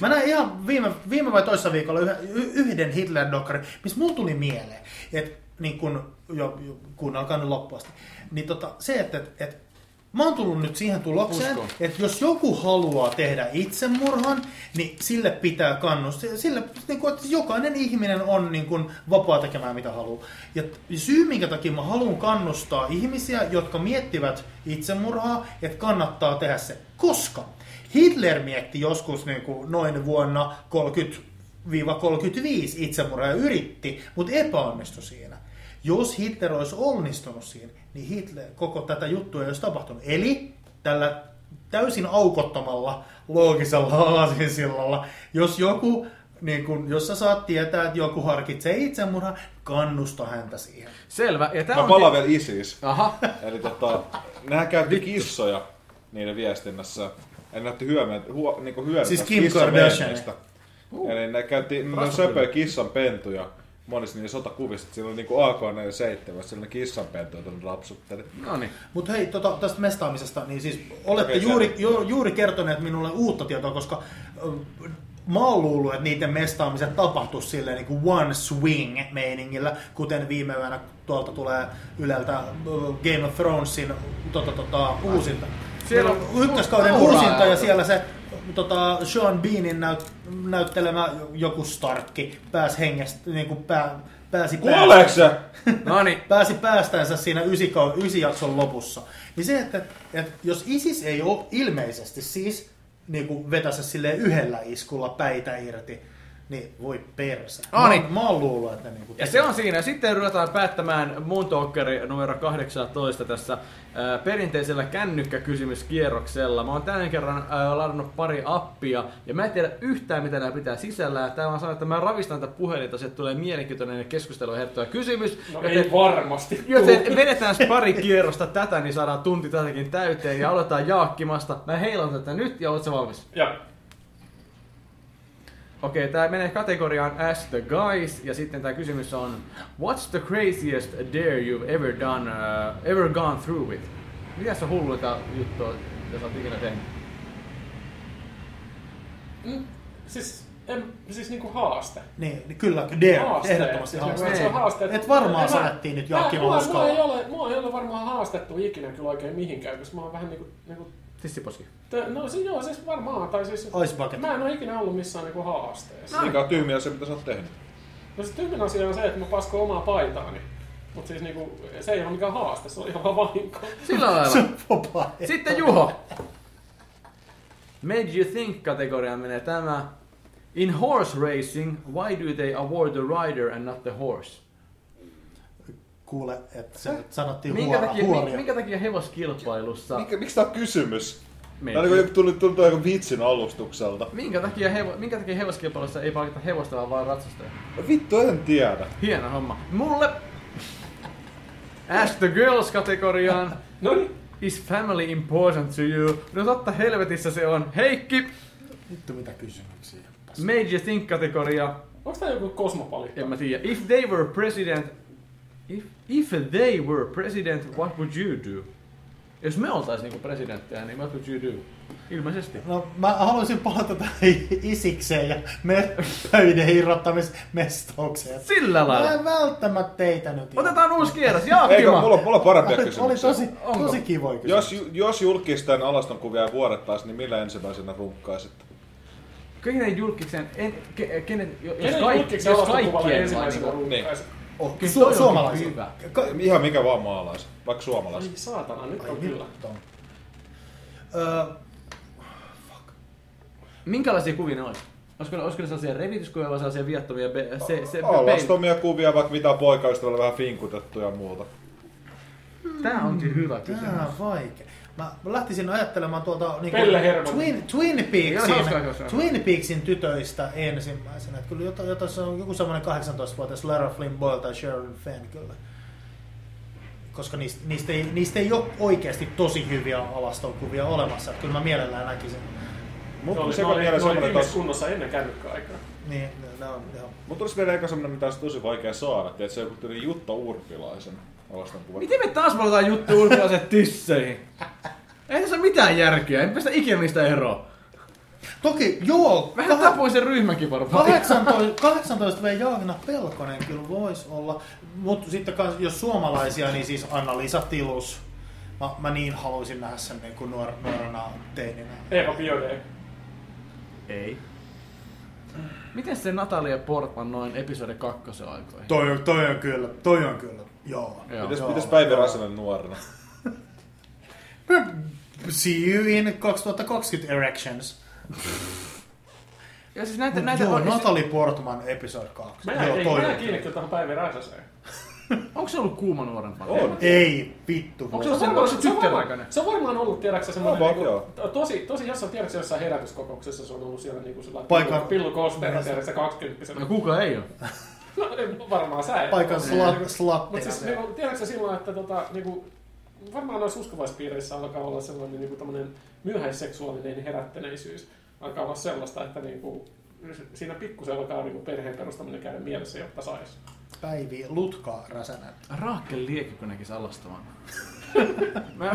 Mä näin ihan viime, viime vai toissa viikolla yhden Hitler-dokkarin, missä mulla tuli mieleen, että niin kun, jo, jo, kuunnelkaa nyt loppuun asti, niin tota, se, että et, et, mä oon tullut nyt siihen tulokseen, että jos joku haluaa tehdä itsemurhan, niin sille pitää kannustaa. Sille, niin kuin, että jokainen ihminen on niin kuin, vapaa tekemään mitä haluaa. Ja syy, minkä takia mä haluan kannustaa ihmisiä, jotka miettivät itsemurhaa, että kannattaa tehdä se. Koska Hitler mietti joskus niin kuin, noin vuonna 30-35 itsemurhaa ja yritti, mutta epäonnistui siinä. Jos Hitler olisi onnistunut siinä, niin Hitler, koko tätä juttua ei olisi tapahtunut. Eli tällä täysin aukottomalla loogisella aasinsillalla, jos joku, niin kun, jos sä saat tietää, että joku harkitsee itsemurhaa, kannusta häntä siihen. Selvä. Ja tää Mä on... palaan vielä ISIS. Aha. Eli tota, nehän käytti kissoja niiden viestinnässä. Ja ne näytti hyömään, huo, niinku hyödyntää Siis Kim kissan Kardashian. menemistä. Eli ne käytti söpöjä kissan pentuja monissa niissä sotakuvissa. Siinä oli niinku AK-47, siellä ne kissan pentuja tuonne rapsutteli. No niin. Mutta hei, tota, tästä mestaamisesta, niin siis olette Okei, juuri, ju, juuri kertoneet minulle uutta tietoa, koska mä oon luullut, että niiden mestaamiset tapahtuisi silleen niin kuin one swing meiningillä, kuten viime yönä tuolta tulee Yleltä Game of Thronesin tota, tota, uusinta. Siellä Siellä on ykköskauden uusinta ja siellä se tota, Sean Beanin näyt, näyttelemä joku Starkki pääsi hengestä, niin kuin pää, pääsi? No niin. pääsi päästänsä siinä ysi, ysi jakson lopussa. Niin se, että, että jos ISIS ei ole ilmeisesti siis niin kuin vetässä silleen yhdellä iskulla päitä irti, niin voi perse. No Mä, niin. oon- mä oon luullut, että ne niin kuin Ja se on siinä. Sitten ruvetaan päättämään Moon Talkeri numero 18 tässä ää, perinteisellä kännykkäkysymyskierroksella. Mä oon tämän kerran ää, ladannut pari appia ja mä en tiedä yhtään mitä nämä pitää sisällään. Täällä on sanonut, että mä ravistan tätä puhelinta, että tulee mielenkiintoinen keskustelu herättävä kysymys. No joten, ei varmasti. joten vedetään pari kierrosta tätä, niin saadaan tunti tätäkin täyteen ja aloitetaan jaakkimasta. Mä heilan tätä nyt ja ootko valmis? Ja Okei, tää menee kategoriaan Ask the Guys, ja sitten tää kysymys on What's the craziest dare you've ever done, uh, ever gone through with? Mitä se hulluita juttua, mitä sä oot ikinä tehnyt? mm, siis, en, siis niinku haaste. Niin, niin kyllä, dare, Haaste. ehdottomasti Siis haaste. että se on haaste. Et varmaan sanottiin nyt Mä- Jaakki mulla, ei ole, mulla ei ole varmaan haastettu ikinä kyllä oikein mihinkään, koska mä oon vähän niinku, niinku Tissiposki. Te- No siis joo, siis varmaan, tai siis... Ice bucket. Mä en ole ikinä ollut missään niinku haasteessa. Mikä on tyhmiä se, mitä sä oot tehnyt? No se tyhmin asia on se, että mä paskon omaa paitaani. Mutta siis niinku, se ei ole mikään haaste, se on ihan vaan vahinko. Sillä lailla. Se. Sitten Juho. Made you think kategoriaan menee tämä. In horse racing, why do they award the rider and not the horse? Kuule, että se nyt sanottiin Minkä huora, takia, huoria. mi- minkä takia hevoskilpailussa... Mikä, miksi tää on kysymys? Tää on tuli, tuli, tuli joku vitsin alustukselta. Minkä takia, hevo, minkä takia hevoskilpailussa ei palkita hevosta, vaan vaan ratsastajaa? No Vittu, en tiedä. Hieno homma. Mulle Ask the Girls-kategoriaan No niin. Is family important to you? No totta helvetissä se on. Heikki, Vittu mitä kysymyksiä. Made you think-kategoria. Onko tää joku kosmopalikka? En mä tiedä. If they were president... If, if they were president, what would you do? Jos me oltais niinku presidenttejä, niin what would you do? Ilmeisesti. No, mä haluaisin palata tähän isikseen ja me, pöiden irrottamismestaukseen. Sillä Mä lailla. en välttämättä teitä nyt. Otetaan uusi kierros. Eikö, Jaakima. mulla, mulla on parempia Oli, oli kysymyksiä. tosi, Onko? tosi kivoja Jos, kysymyksiä. ju- jos julkisten alastonkuvia vuodettaisiin, niin millä ensimmäisenä runkkaisit? Kenen julkiksen... En, ke, kenen, jos Kenen kaik, julkiksen jos kaikkien ensimmäisenä vai runkkaisit? Oh, Kyllä su- hyvä. Ka- Ihan mikä vaan maalais, vaikka suomalais. Ai saatana, nyt Ai on kyllä. on. Öö, Minkälaisia kuvia ne olisi? Olisiko, ne- olisiko ne sellaisia revityskuvia vai sellaisia viattomia... Be, se, se, Alastomia kuvia, vaikka mitä poikaystävällä vähän finkutettu ja muuta. Tää onkin hyvä kysymys. Tää on vaikea. Mä lähtisin ajattelemaan tuolta niin Hermanni. Twin, Twin, Peaksin, hauskaa. Twin Peaksin tytöistä ensimmäisenä. Että kyllä jota, jota se on joku semmoinen 18-vuotias Lara Flynn Boyle tai Sherilyn Fenn kyllä. Koska niistä, niistä, ei, niistä ei ole oikeasti tosi hyviä alastonkuvia olemassa. Että kyllä mä mielellään näkisin. Mut oli, se oli, vielä oli semmoinen taas... kunnossa ennen kännykkäaikaa. Niin, ne on, joo. Mut tulisi vielä eka semmonen, mitä olisi tosi vaikea saada. Tiedätkö, se joku tyyli Jutta Urpilaisen alaston. Miten me taas valitaan juttu ulkolaiset tisseihin? Ei tässä ole mitään järkeä, en päästä ikinä niistä eroon. Toki, joo, Vähän kah- tapoin sen ryhmäkin varmaan. 18, 18 V. Jaagna Pelkonen kyllä voisi olla, mutta sitten kans, jos suomalaisia, niin siis Anna-Liisa Tilus. Mä, mä niin haluaisin nähdä sen niin kuin nuor, nuorena teininä. Eeva Biode. Ei. Miten se Natalia Portman noin episode kakkosen aikoihin? Toi, toi on kyllä, toi on kyllä, joo. Joo. Mites, Joo, mites Päivi. Räsänen nuorena? See you in 2020 erections. Ja siis näitä, Mut näitä joo, on, Natalie Portman episode 2. Mä joo, ei, toi mä on jäin kyllä. kiinni kyllä tähän Päivi Räsäseen. onko se ollut kuuma nuorempana? On. Ei, vittu. Onko se ollut varmaan- se on tyttöraikainen? varmaan- Se on varmaan ollut, tiedätkö semmoinen, On vaan, niinku, tosi, tosi jossain, tiedätkö jossain herätyskokouksessa se on ollut siellä niinku sillä Paikan- Pillu, Pillu Kosteena, tiedätkö, 20 No kuka ei ole? No, ei, varmaan sä et. Paikan Niin. slat, Mutta slattina. siis, niinku, tiedätkö sä silloin, että tota, niinku, varmaan noissa uskovaispiireissä alkaa olla sellainen niinku, myöhäisseksuaalinen herättäneisyys. Alkaa olla sellaista, että niinku, siinä pikkusen alkaa niinku, perheen perustaminen käydä mielessä, jotta saisi. Päivi Lutka Räsänen. Raakel Liekkikö näkisi alastavan? Mä...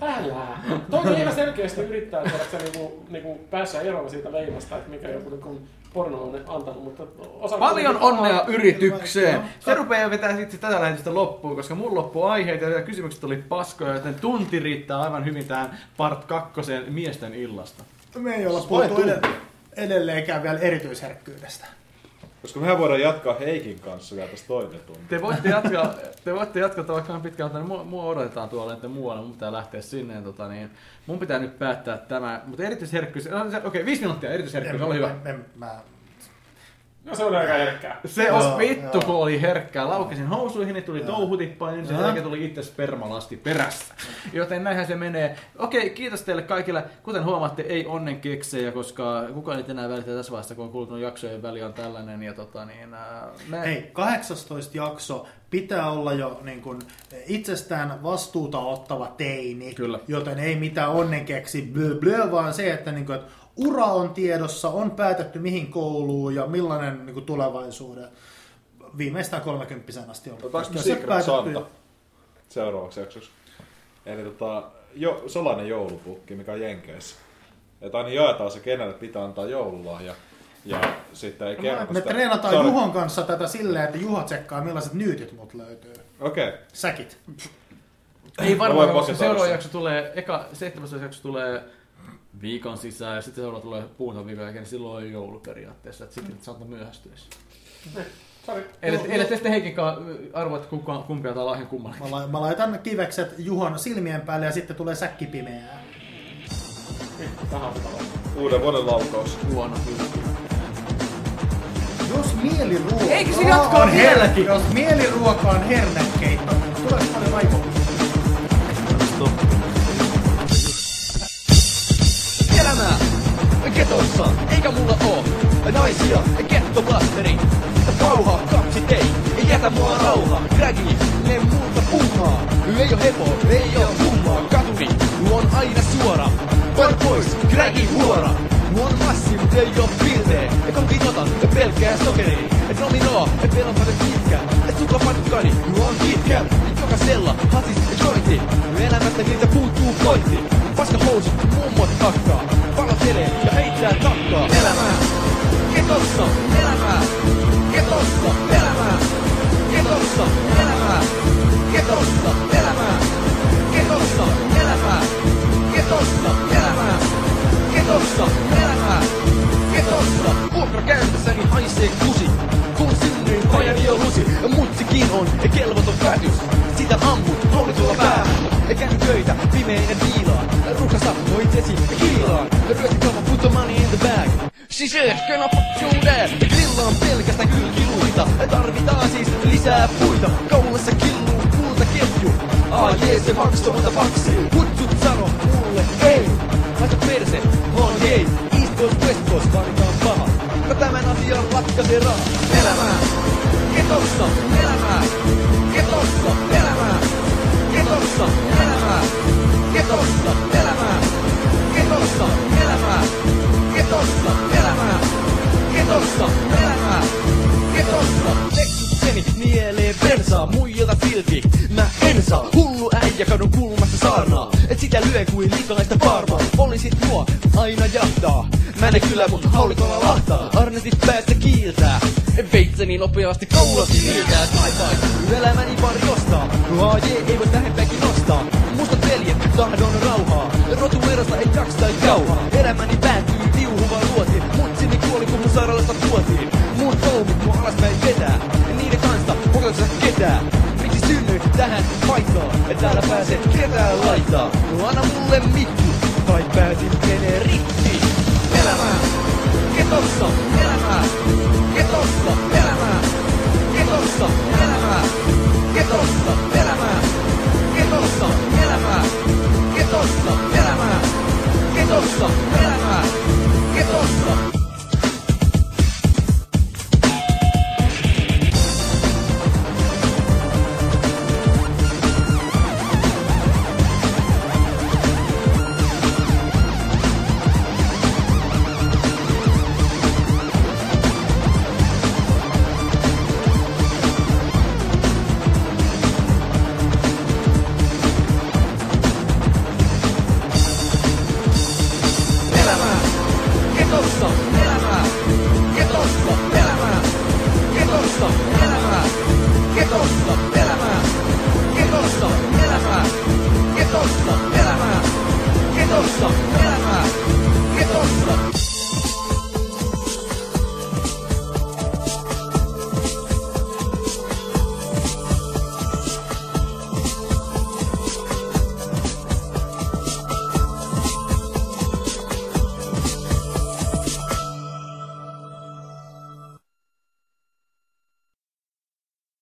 Älä! Toki ihan selkeästi yrittää tiedätkö, niinku, niinku päässä eroon siitä leimasta, että mikä joku niinku, porno on antanut, mutta osa... Paljon onnea yritykseen! Se rupeaa vetää sitten tätä lähetystä loppuun, koska mulla loppuu aiheita ja kysymykset oli paskoja, joten tunti riittää aivan hyvin tähän part kakkoseen miesten illasta. Me ei olla puhuttu edelleenkään vielä erityisherkkyydestä. Koska mehän voidaan jatkaa Heikin kanssa vielä tästä toinen tunti. Te voitte jatkaa, te voitte jatkaa vaikka pitkään, mutta mua, mua, odotetaan tuolla, että muualla mun pitää lähteä sinne. Tota, niin, mun pitää nyt päättää tämä, mutta erityisherkkyys, no, okei, okay, viisi minuuttia erityisherkkyys, ole hyvä. En, en, mä, No se on aika herkkää. Se on Joo, vittu, kun oli herkkää. Laukesin housuihin, niin tuli Joo. touhutippain, niin sen jälkeen tuli itse spermalasti perässä. Joten näinhän se menee. Okei, kiitos teille kaikille. Kuten huomaatte, ei onnen keksejä, koska kukaan ei enää välitä tässä vaiheessa, kun on kulunut jaksojen väli on tällainen. Ja tota, niin, ää, me... Hei, 18 jakso pitää olla jo niin kuin, itsestään vastuuta ottava teini, Kyllä. joten ei mitään onnenkeksi blö, blö, vaan se, että, niin kuin, että ura on tiedossa, on päätetty mihin kouluun ja millainen niin kuin, tulevaisuuden viimeistään 30 asti on. Otetaanko Secret Santa seuraavaksi jaksoksi? Eli tota, jo, salainen joulupukki, mikä on Jenkeissä. Että aina jaetaan se, kenelle pitää antaa joululahja. Ja sitten ei kerrota Me sitä. treenataan Saada- Juhon kanssa tätä silleen, että Juho tsekkaa millaiset nyytit mut löytyy. Okei. Okay. Säkit. Ei Mä varmaan, koska seuraava jakso tulee, eka 17 jakso tulee viikon sisään ja sitten seuraava tulee puutan viikon jälkeen, niin silloin on joulu periaatteessa, että sitten saattaa myöhästyessä. Sori. Eli, te sitten Heikinkaan arvoit, kuka, kumpi antaa lahjan kummalle. Mä, la- mä laitan kivekset Juhon silmien päälle ja sitten tulee säkki pimeää. On. Uuden vuoden laukaus. Huono kyllä. Jos mieliruoka Eikö se jatkaa on her- Jos mieliruoka on hernekeitto, tulee ketossa, eikä mulla oo naisia, kettoblasteri. Kauha, kaksi tei, ei jätä mua rauhaa. Gragi, ne multa puhaa. Ei oo hepo, ei oo kummaa. Katuri, on aina suora. Vai pois, huora. On massi, mut ei oo piltee. Ja konkin otan, ja pelkkää sokeri. Et nominoo, et pelon paljon pitkä. Et suklapanikkani, on pitkä. Jokaisella hasis ja jointi. Elämästä niitä puuttuu pointti. Paska housut, mummot hakkaa. Palotelee ja heittää takkaa. Elämää, ketossa, elämää. Ketossa, elämää. Ketossa, elämää. Ketossa, elämää. Ketossa, elämää. Ketossa, elämää. Ketossa, elämää. Ketossa, vuokra käynnissäni haisee kusi. Kun synnyin pajani jo lusi, mutsikin on kelvoton päätys. Sitä ammut haulitulla päähän, käyn töitä pimeinen piilaan. Rukasta voit esi kiilaan, ryötikaupan put the money in the bag. Sisäskön apaksuuden, grillaan pelkästään kylkiluita. Tarvitaan siis lisää puita, kaulassa killuu kultaketju. Aa jee se maksoi monta faksi, kutsut sano mulle ei laita perse, on jei, East Coast, West Coast, paha. Mä tämän asian ratkaisen rahaa. Elämää, ketossa, elämää, ketossa, elämää, ketossa, elämää, ketossa, elämää, ketossa, elämää, ketossa, elämää, ketossa, elämää, ketossa. Teksukseni nielee bensaa, muijalta silti, mä en saa. Hullu äijä kadun kulmassa saarnaa, et sitä lyö kuin liikalaista parmaa. Poliisit mua aina jahtaa. Mä ne kyllä mun haulikolla lahtaa. Arnetit päästä kiiltää. Veitseni nopeasti kaulasi niiltää Tai tai elämäni varjostaa AJ ei voi lähempäkin nostaa. Mustat veljet tahdon rauhaa. Rotuerosta ei jaksa tai kauhaa Elämäni päätyy liuhuvaan luotiin Mutsini kuoli kun mun sairaalasta tuotiin. Mun toumit mua alaspäin vetää. Niiden kanssa kokeilta ketään. Miksi synnyin tähän paikkaan? Et täällä pääse ketään laittaa. Anna mulle mikki Tai päätin menee rikki Elämää Ketossa Elämää Ketossa Elämää Ketossa Elämää Ketossa Elämää Ketossa Elämää Ketossa Elämää Ketossa Elämää Ketossa elämää.